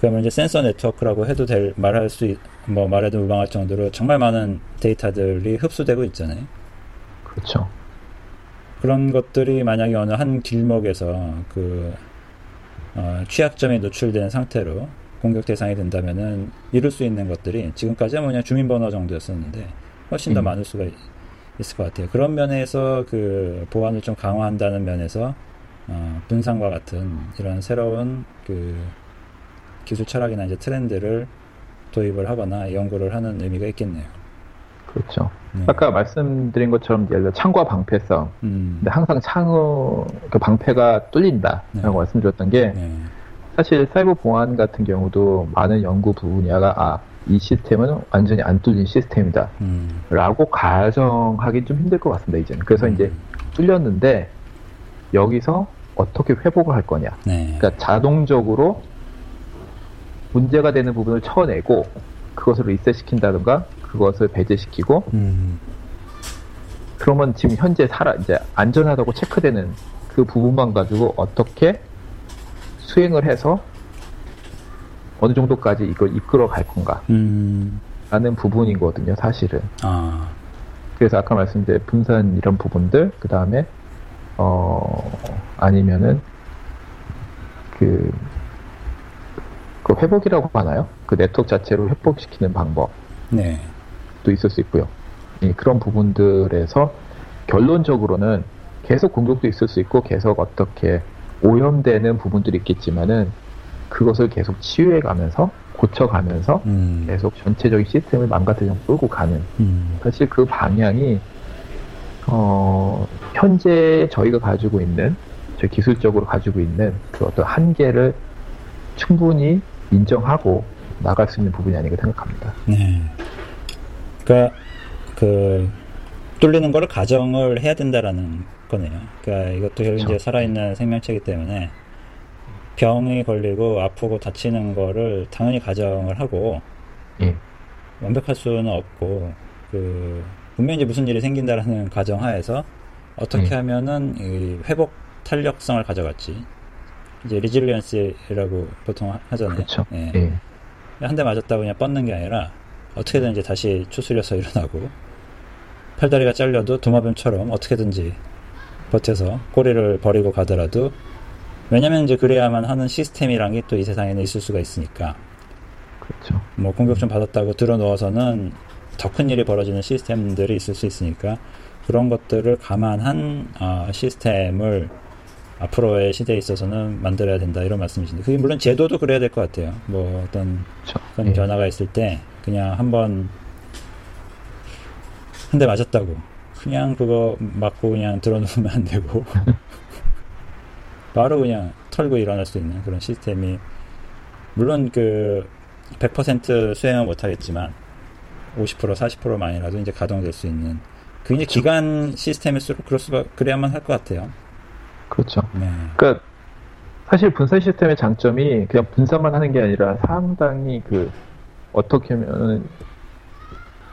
Speaker 1: 그러면 이제 센서 네트워크라고 해도 될 말할 수 뭐 말해도 무방할 정도로 정말 많은 데이터들이 흡수되고 있잖아요.
Speaker 2: 그렇죠.
Speaker 1: 그런 것들이 만약에 어느 한 길목에서 그 어, 취약점이 노출된 상태로 공격 대상이 된다면은 이룰 수 있는 것들이 지금까지는 그냥 주민번호 정도였었는데 훨씬 더 음. 많을 수가 있을 것 같아요. 그런 면에서 그 보안을 좀 강화한다는 면에서 어, 분산과 같은 이런 새로운 그 기술 철학이나 이제 트렌드를 도입을 하거나 연구를 하는 의미가 있겠네요.
Speaker 2: 그렇죠. 네. 아까 말씀드린 것처럼 예를 들어 창과 방패성. 음. 근데 항상 창의 그 방패가 뚫린다라고 네. 말씀드렸던 게 네. 사실 사이버 보안 같은 경우도 많은 연구 분야가 아, 이 시스템은 완전히 안 뚫린 시스템이다. 음. 라고 가정하기 좀 힘들 것 같습니다, 이제는. 그래서 음. 이제 뚫렸는데 여기서 어떻게 회복을 할 거냐. 네. 그러니까 자동적으로 문제가 되는 부분을 쳐내고 그것을 리셋시킨다든가 그것을 배제시키고 음. 그러면 지금 현재 살아 이제 안전하다고 체크되는 그 부분만 가지고 어떻게 수행을 해서 어느 정도까지 이걸 이끌어 갈 건가 음. 라는 부분이거든요 사실은 아. 그래서 아까 말씀드린 분산 이런 부분들 그 다음에 어 아니면은 그 그 회복이라고 하나요? 그 네트워크 자체로 회복시키는 방법. 네. 도 있을 수 있고요. 예, 그런 부분들에서 결론적으로는 계속 공격도 있을 수 있고 계속 어떻게 오염되는 부분들이 있겠지만은 그것을 계속 치유해 가면서 고쳐가면서 음. 계속 전체적인 시스템을 망가뜨려 끌고 가는 음. 사실 그 방향이 어 현재 저희가 가지고 있는 저 기술적으로 가지고 있는 그 어떤 한계를 충분히 인정하고 나갈 수 있는 부분이 아닌가 생각합니다. 네.
Speaker 1: 그러니까 그 뚫리는 거를 가정을 해야 된다라는 거네요. 그러니까 이것도 결국 이제 살아있는 생명체이기 때문에 병이 걸리고 아프고 다치는 거를 당연히 가정을 하고 예. 완벽할 수는 없고 그 분명히 이제 무슨 일이 생긴다라는 가정하에서 어떻게 예. 하면은 이 회복 탄력성을 가져갈지 이제 resilience라고 보통 하잖아요. 그렇죠. 예. 예. 한대 맞았다고 그냥 뻗는 게 아니라 어떻게든 이제 다시 추스려서 일어나고 팔다리가 잘려도 도마뱀처럼 어떻게든지 버텨서 꼬리를 버리고 가더라도 왜냐면 이제 그래야만 하는 시스템이란 게 또 이 세상에는 있을 수가 있으니까 그렇죠. 뭐 공격 좀 받았다고 들어 넣어서는 더 큰 일이 벌어지는 시스템들이 있을 수 있으니까 그런 것들을 감안한 어, 시스템을 앞으로의 시대에 있어서는 만들어야 된다 이런 말씀이신데 그게 물론 제도도 그래야 될 것 같아요. 뭐 어떤 그런 예. 변화가 있을 때 그냥 한번 한 대 맞았다고 그냥 그거 맞고 그냥 들어놓으면 안 되고 바로 그냥 털고 일어날 수 있는 그런 시스템이 물론 그 100% 수행은 못하겠지만 50% 40%만이라도 이제 가동될 수 있는 그게 이제 기간 시스템일수록 그럴 수가 그래야만 할 것 같아요.
Speaker 2: 그렇죠. 네. 그러니까 사실 분산 시스템의 장점이 그냥 분산만 하는 게 아니라 상당히 그 어떻게 하면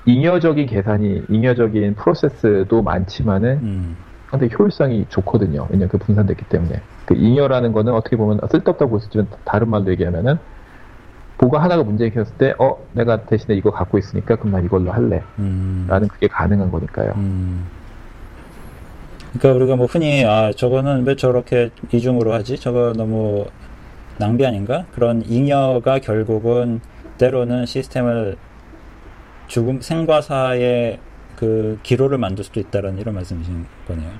Speaker 2: 잉여적인 계산이 잉여적인 프로세스도 많지만은 음. 상당히 효율성이 좋거든요. 왜냐면 그 분산됐기 때문에 그 잉여라는 거는 어떻게 보면 쓸데없다고 볼 수 있지만 다른 말로 얘기하면은 뭐가 하나가 문제 생겼을 때, 어, 내가 대신에 이거 갖고 있으니까 그럼 난 이걸로 할래. 음. 라는 그게 가능한 거니까요. 음.
Speaker 1: 그러니까 우리가 뭐 흔히 아 저거는 왜 저렇게 이중으로 하지? 저거 너무 낭비 아닌가? 그런 잉여가 결국은 때로는 시스템을 죽음 생과 사의 그 기로를 만들 수도 있다라는 이런 말씀이신 거네요.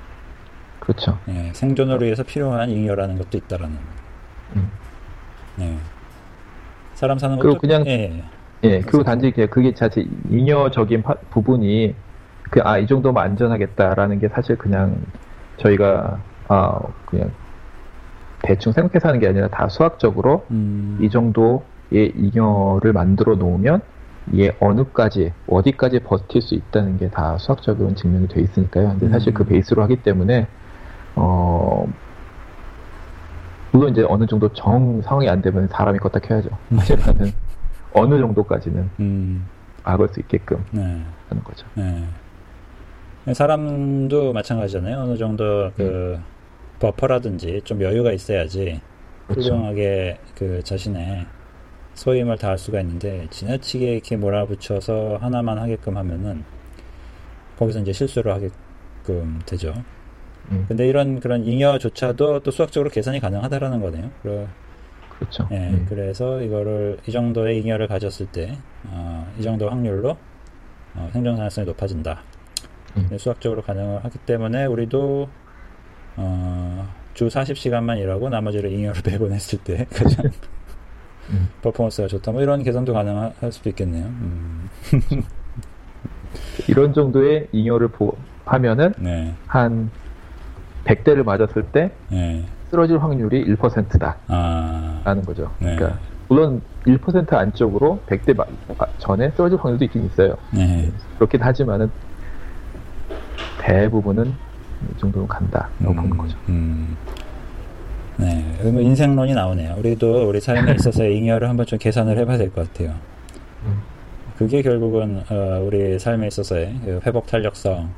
Speaker 2: 그렇죠.
Speaker 1: 예, 생존을 위해서 필요한 잉여라는 것도 있다라는. 음. 네. 사람 사는
Speaker 2: 것도 그냥 예. 예, 그리고 단지 그게 자체 잉여적인 파, 부분이 그, 아, 이 정도면 안전하겠다라는 게 사실 그냥 저희가, 아, 그냥 대충 생각해서 하는 게 아니라 다 수학적으로 음. 이 정도의 잉여를 만들어 놓으면 이게 어느까지, 어디까지 버틸 수 있다는 게 다 수학적으로 증명이 돼 있으니까요. 근데 사실 그 음. 그 베이스로 하기 때문에, 어, 물론 이제 어느 정도 정 상황이 안 되면 사람이 껐다 켜야죠. 하지만은 어느 정도까지는. 음. 막을 수 있게끔 네. 하는 거죠. 네.
Speaker 1: 사람도 마찬가지잖아요. 어느 정도 그 네. 버퍼라든지 좀 여유가 있어야지 그렇죠. 훌륭하게 그 자신의 소임을 다할 수가 있는데 지나치게 이렇게 몰아붙여서 하나만 하게끔 하면은 거기서 이제 실수를 하게끔 되죠. 음. 근데 이런 그런 잉여조차도 또 수학적으로 계산이 가능하다라는 거네요. 그러,
Speaker 2: 그렇죠.
Speaker 1: 예, 음. 그래서 이거를 이 정도의 잉여를 가졌을 때, 어, 이 정도 확률로 어, 생존 가능성이 높아진다. 음. 수학적으로 가능을 하기 때문에 우리도 어, 주 40시간만 일하고 나머지를 잉여를 배분했을 때 가장 음. 퍼포먼스가 좋다. 뭐 이런 계산도 가능할 수도 있겠네요. 음.
Speaker 2: 이런 정도의 잉여를 보, 하면은 네. 한 100대를 맞았을 때 네. 쓰러질 확률이 1%다. 아. 라는 거죠. 네. 그러니까 물론 1% 안쪽으로 100대 마, 아, 전에 쓰러질 확률도 있긴 있어요. 네. 그렇긴 하지만은 대부분은 이 정도로 간다라고 음, 보는 거죠. 음.
Speaker 1: 네, 인생론이 나오네요. 우리도 우리 삶에 있어서의 잉여를 한번 좀 계산을 해봐야 될 것 같아요. 음. 그게 결국은 어, 우리 삶에 있어서의 그 회복 탄력성을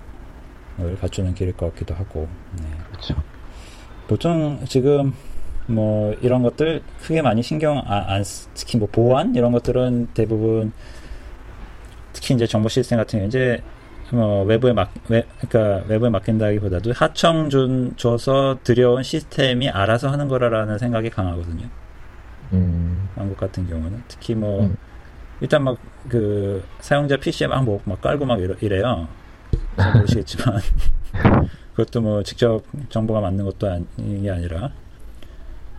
Speaker 1: 갖추는 길일 것 같기도 하고. 네.
Speaker 2: 그렇죠.
Speaker 1: 보통 지금 뭐 이런 것들 크게 많이 신경 안, 안 특히 뭐 보안 이런 것들은 대부분 특히 이제 정보 시스템 같은 경우 이제 뭐 외부에 막 외, 그러니까 외부에 맡긴다기보다도 하청 준 줘서 들여온 시스템이 알아서 하는 거라라는 생각이 강하거든요. 음. 한국 같은 경우는 특히 뭐 음. 일단 막 그 사용자 PC에 막, 뭐, 막 깔고 막 이래, 요 모르시겠지만 그것도 뭐 직접 정보가 맞는 것도 아닌 게 아니라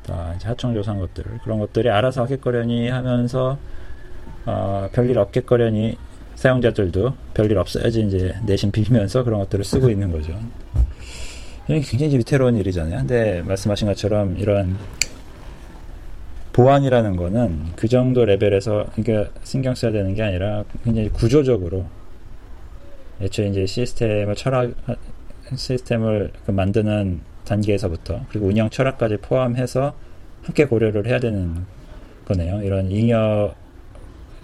Speaker 1: 다 이제 하청 조사한 것들 그런 것들이 알아서 하겠거려니 하면서 어, 별일 없겠거려니 사용자들도 별일 없어야지 이제 내심 빌면서 그런 것들을 쓰고 있는 거죠. 굉장히 위태로운 일이잖아요. 근데 말씀하신 것처럼 이런 보안이라는 거는 그 정도 레벨에서 그러니까 신경 써야 되는 게 아니라 굉장히 구조적으로 애초에 이제 시스템을 철학 시스템을 그 만드는 단계에서부터 그리고 운영 철학까지 포함해서 함께 고려를 해야 되는 거네요. 이런 잉여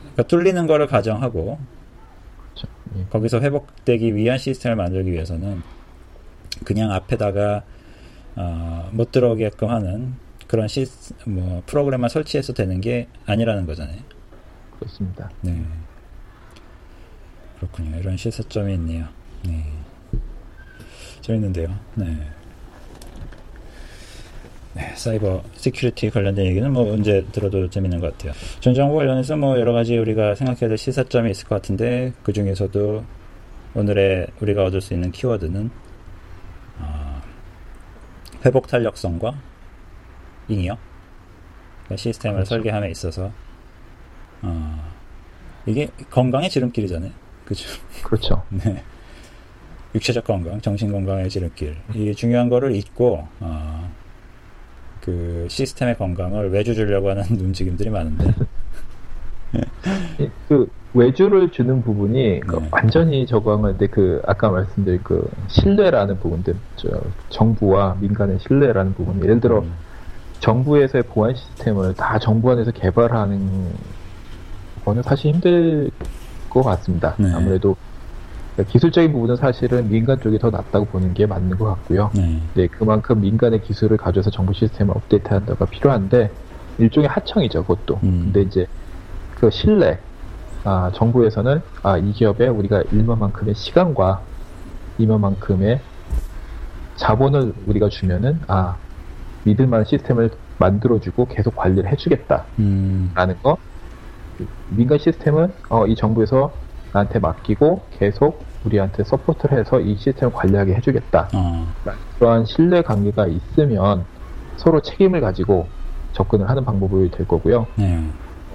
Speaker 1: 그러니까 뚫리는 거를 가정하고. 거기서 회복되기 위한 시스템을 만들기 위해서는 그냥 앞에다가 어, 못 들어오게끔 하는 그런 시, 뭐 프로그램만 설치해서 되는 게 아니라는 거잖아요.
Speaker 2: 그렇습니다.
Speaker 1: 네. 그렇군요. 이런 시사점이 있네요. 네. 재밌는데요. 네. 네, cyber security 관련된 얘기는 뭐 언제 들어도 재밌는 것 같아요. 전정보 관련해서 뭐 여러 가지 우리가 생각해야 될 시사점이 있을 것 같은데 그 중에서도 오늘의 우리가 얻을 수 있는 키워드는 어, 회복 탄력성과 잉여 그러니까 시스템을 그렇죠. 설계함에 있어서 어, 이게 건강의 지름길이잖아요. 그죠?
Speaker 2: 그렇죠.
Speaker 1: 네. 육체적 건강, 정신 건강의 지름길. 이 중요한 거를 잊고 어, 그 시스템의 건강을 외주 주려고 하는 움직임들이 많은데.
Speaker 2: 그 외주를 주는 부분이 그 네. 완전히 적응하는데 그 아까 말씀드린 그 신뢰라는 부분들, 저 정부와 민간의 신뢰라는 부분. 예를 들어 음. 정부에서의 보안 시스템을 다 정부 안에서 개발하는 거는 사실 힘들 것 같습니다. 네. 아무래도 그러니까 기술적인 부분은 사실은 민간 쪽이 더 낫다고 보는 게 맞는 것 같고요. 네. 네 그만큼 민간의 기술을 가져서 정부 시스템을 업데이트한다가 필요한데 일종의 하청이죠, 그것도. 음. 근데 이제 그 신뢰, 아, 정부에서는 아, 이 기업에 우리가 이만큼의 시간과 이만큼의 자본을 우리가 주면은 아, 믿을 만한 시스템을 만들어주고 계속 관리를 해주겠다라는 음. 거. 민간 시스템은 어, 이 정부에서 나한테 맡기고 계속 우리한테 support를 해서 이 시스템을 관리하게 해주겠다. 어. 그러한 신뢰 관계가 있으면 서로 책임을 가지고 접근을 하는 방법이 될 거고요. 네.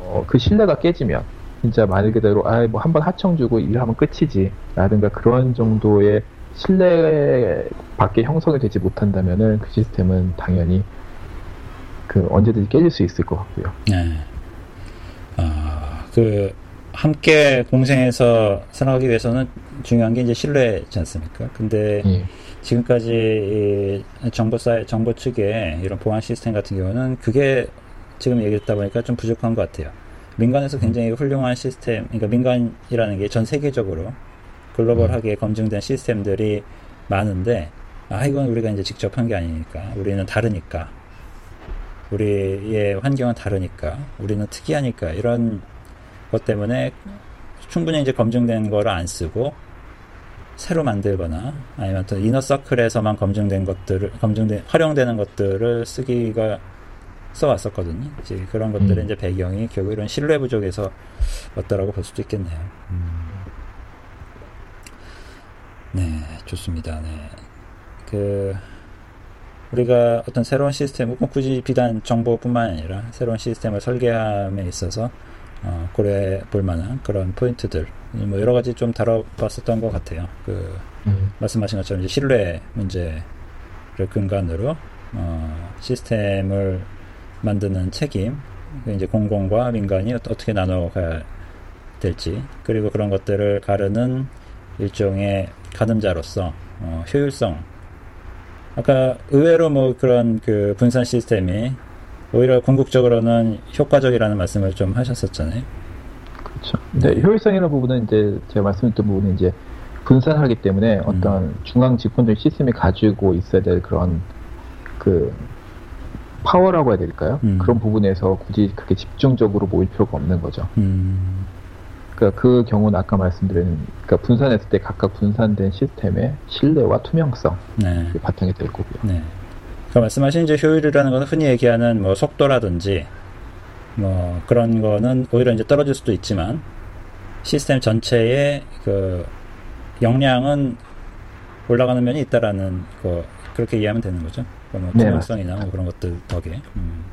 Speaker 2: 어, 그 신뢰가 깨지면 진짜 말 그대로 아 뭐 한번 하청 주고 일하면 끝이지 라든가 그런 정도의 신뢰밖에 형성이 되지 못한다면은 그 시스템은 당연히 그 언제든지 깨질 수 있을 것 같고요. 네.
Speaker 1: 아 그 함께 공생해서 살아가기 위해서는 중요한 게 이제 신뢰지 않습니까? 근데 예. 지금까지 정보 사이 정보 측의 이런 보안 시스템 같은 경우는 그게 지금 얘기했다 보니까 좀 부족한 것 같아요. 민간에서 굉장히 훌륭한 시스템, 그러니까 민간이라는 게 전 세계적으로 글로벌하게 검증된 시스템들이 많은데, 아, 이건 우리가 이제 직접 한 게 아니니까. 우리는 다르니까. 우리의 환경은 다르니까. 우리는 특이하니까. 이런 것 때문에 충분히 이제 검증된 거를 안 쓰고, 새로 만들거나, 아니면 또 이너 서클에서만 검증된 것들을, 검증된, 활용되는 것들을 쓰기가 써왔었거든요. 이제 그런 것들의 음. 이제 배경이 결국 이런 신뢰 부족에서 왔다라고 볼 수도 있겠네요. 음. 네, 좋습니다. 네. 그, 우리가 어떤 새로운 시스템, 뭐 굳이 비단 정보뿐만 아니라 새로운 시스템을 설계함에 있어서 어, 고려해 볼 만한 그런 포인트들, 뭐 여러 가지 좀 다뤄봤었던 것 같아요. 그, 음. 말씀하신 것처럼 이제 신뢰 문제를 근간으로 어, 시스템을 만드는 책임, 이제 공공과 민간이 어떻게 나눠가야 될지, 그리고 그런 것들을 가르는 일종의 가늠자로서 어, 효율성. 아까 의외로 뭐 그런 그 분산 시스템이 오히려 궁극적으로는 효과적이라는 말씀을 좀 하셨었잖아요.
Speaker 2: 그렇죠. 근데 효율성이라는 부분은 이제 제가 말씀드렸던 부분은 이제 분산하기 때문에 어떤 음. 중앙 집권적 시스템이 가지고 있어야 될 그런 그 파워라고 해야 될까요? 음. 그런 부분에서 굳이 그렇게 집중적으로 모일 필요가 없는 거죠. 음. 그러니까 그 경우는 아까 말씀드린 그러니까 분산했을 때 각각 분산된 시스템의 신뢰와 투명성 네. 바탕이 될 거고요. 네.
Speaker 1: 그 말씀하신 이제 효율이라는 것은 흔히 얘기하는 뭐 속도라든지 뭐 그런 거는 오히려 이제 떨어질 수도 있지만 시스템 전체의 그 역량은 올라가는 면이 있다라는 거 그렇게 이해하면 되는 거죠. 뭐 네, 투명성이나 뭐 그런 것들 덕에. 음.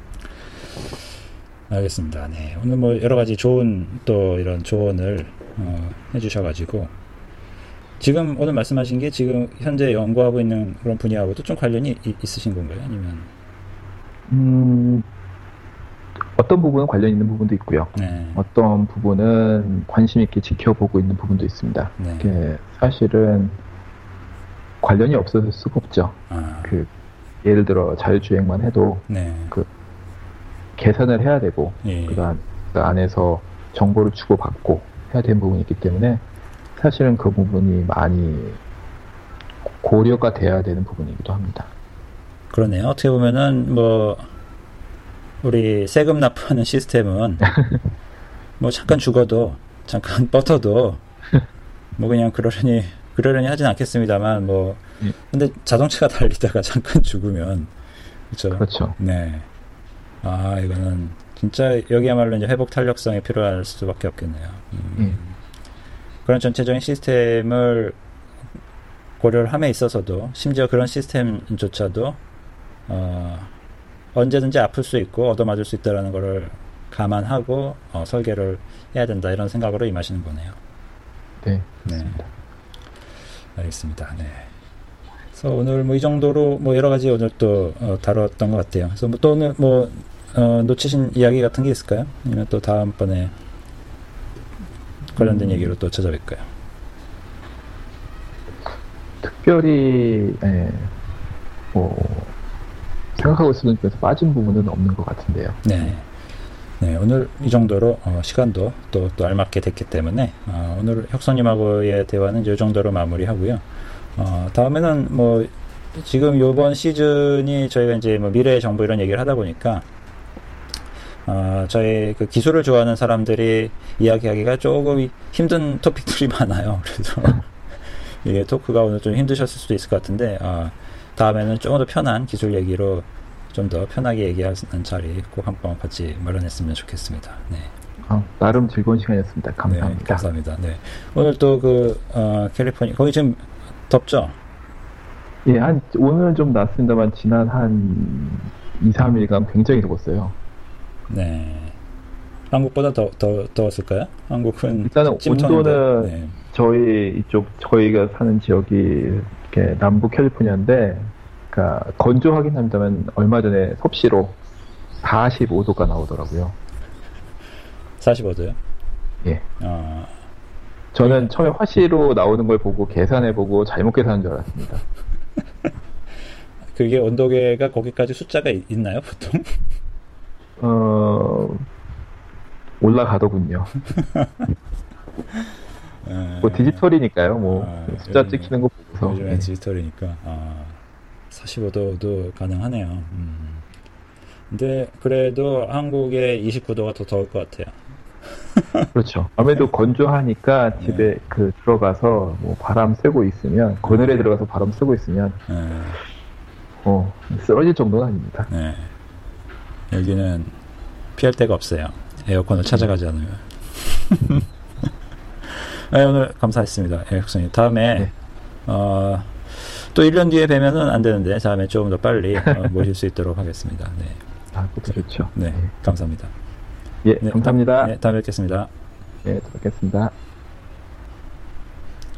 Speaker 1: 알겠습니다. 네. 오늘 뭐 여러 가지 좋은 또 이런 조언을 어, 해주셔가지고 지금 오늘 말씀하신 게 지금 현재 연구하고 있는 그런 분야하고도 좀 관련이 이, 있으신 건가요? 아니면?
Speaker 2: 음, 어떤 부분은 관련 있는 부분도 있고요. 네. 어떤 부분은 관심 있게 지켜보고 있는 부분도 있습니다. 네. 사실은 관련이 없어질 수가 없죠. 아. 그 예를 들어 자율주행만 해도 네. 그 계산을 해야 되고 예. 그다음 그 안에서 정보를 주고받고 해야 되는 부분이 있기 때문에 사실은 그 부분이 많이 고려가 돼야 되는 부분이기도 합니다.
Speaker 1: 그러네요. 어떻게 보면은 뭐 우리 세금 납부하는 시스템은 뭐 잠깐 죽어도 잠깐 뻗어도 뭐 그냥 그러려니 그러려니 하진 않겠습니다만 뭐 예. 근데 자동차가 달리다가 잠깐 죽으면 그렇죠.
Speaker 2: 그렇죠.
Speaker 1: 네. 아 이거는 진짜 여기야말로 이제 회복 탄력성이 필요할 수밖에 없겠네요. 음. 예. 그런 전체적인 시스템을 고려를 함에 있어서도 심지어 그런 시스템조차도 어, 언제든지 아플 수 있고 얻어맞을 수 있다라는 것을 감안하고 어, 설계를 해야 된다 이런 생각으로 임하시는 거네요.
Speaker 2: 네. 네.
Speaker 1: 알겠습니다. 네. 그래서 오늘 뭐 이 정도로 뭐 여러 가지 오늘 또 어, 다뤘던 것 같아요. 그래서 뭐 또 오늘 뭐 어, 놓치신 이야기 같은 게 있을까요? 아니면 또 다음번에 관련된 음. 얘기로 또 찾아뵐까요?
Speaker 2: 특별히 예, 뭐 생각하고 있었던 중에서 빠진 부분은 없는 것 같은데요.
Speaker 1: 네. 네, 오늘 이 정도로 어, 시간도 또, 또 알맞게 됐기 때문에 어, 오늘 혁선님하고의 대화는 이 정도로 마무리하고요. 어, 다음에는 뭐 지금 요번 시즌이 저희가 이제 뭐 미래 정보 이런 얘기를 하다 보니까 어, 저희 그 기술을 좋아하는 사람들이 이야기하기가 조금 힘든 토픽들이 많아요. 그래서 이게 토크가 오늘 좀 힘드셨을 수도 있을 것 같은데 어, 다음에는 조금 더 편한 기술 얘기로 좀 더 편하게 얘기하는 자리 꼭 한번 같이 마련했으면 좋겠습니다. 네.
Speaker 2: 어, 나름 즐거운 시간이었습니다. 감사합니다.
Speaker 1: 네, 감사합니다. 네. 오늘 또그 어, 캘리포니아 거기 지금 덥죠?
Speaker 2: 예, 한 오늘은 좀 낫습니다만 지난 한 2, 3일간 굉장히 더웠어요.
Speaker 1: 네. 한국보다 더, 더 더웠을까요? 한국은
Speaker 2: 일단은 온도는 네. 저희 이쪽 저희가 사는 지역이 이렇게 남부 캘리포니아인데 그러니까 건조하긴 합니다만 얼마 전에 섭씨로 45도가 나오더라고요.
Speaker 1: 45도요?
Speaker 2: 예. 아. 저는 처음에 화씨로 나오는 걸 보고 계산해보고 잘못 계산한 줄 알았습니다.
Speaker 1: 그게 온도계가 거기까지 숫자가 있, 나요 보통?
Speaker 2: 어, 올라가더군요. 네. 뭐 디지털이니까요. 뭐 아, 숫자 요즘, 찍히는 거 보고서.
Speaker 1: 요즘에 네. 디지털이니까 아, 45도도 가능하네요. 음. 근데 그래도 한국의 29도가 더 더울 것 같아요.
Speaker 2: 그렇죠. 아무래도 건조하니까 네. 집에 네. 그 들어가서 뭐 바람 쐬고 있으면 그늘에 들어가서 바람 쐬고 있으면 네. 어 쓰러질 정도는 아닙니다. 네.
Speaker 1: 여기는 피할 데가 없어요. 에어컨을 찾아가지 않으면. 네, 오늘 감사했습니다. 혁선님. 다음에, 네. 어, 또 1년 뒤에 뵈면은 안 되는데, 다음에 조금 더 빨리 어, 모실 수 있도록 하겠습니다. 네.
Speaker 2: 아, 그렇죠.
Speaker 1: 네, 감사합니다.
Speaker 2: 예, 네, 감사합니다.
Speaker 1: 다, 네, 다음에 뵙겠습니다.
Speaker 2: 네, 또 뵙겠습니다.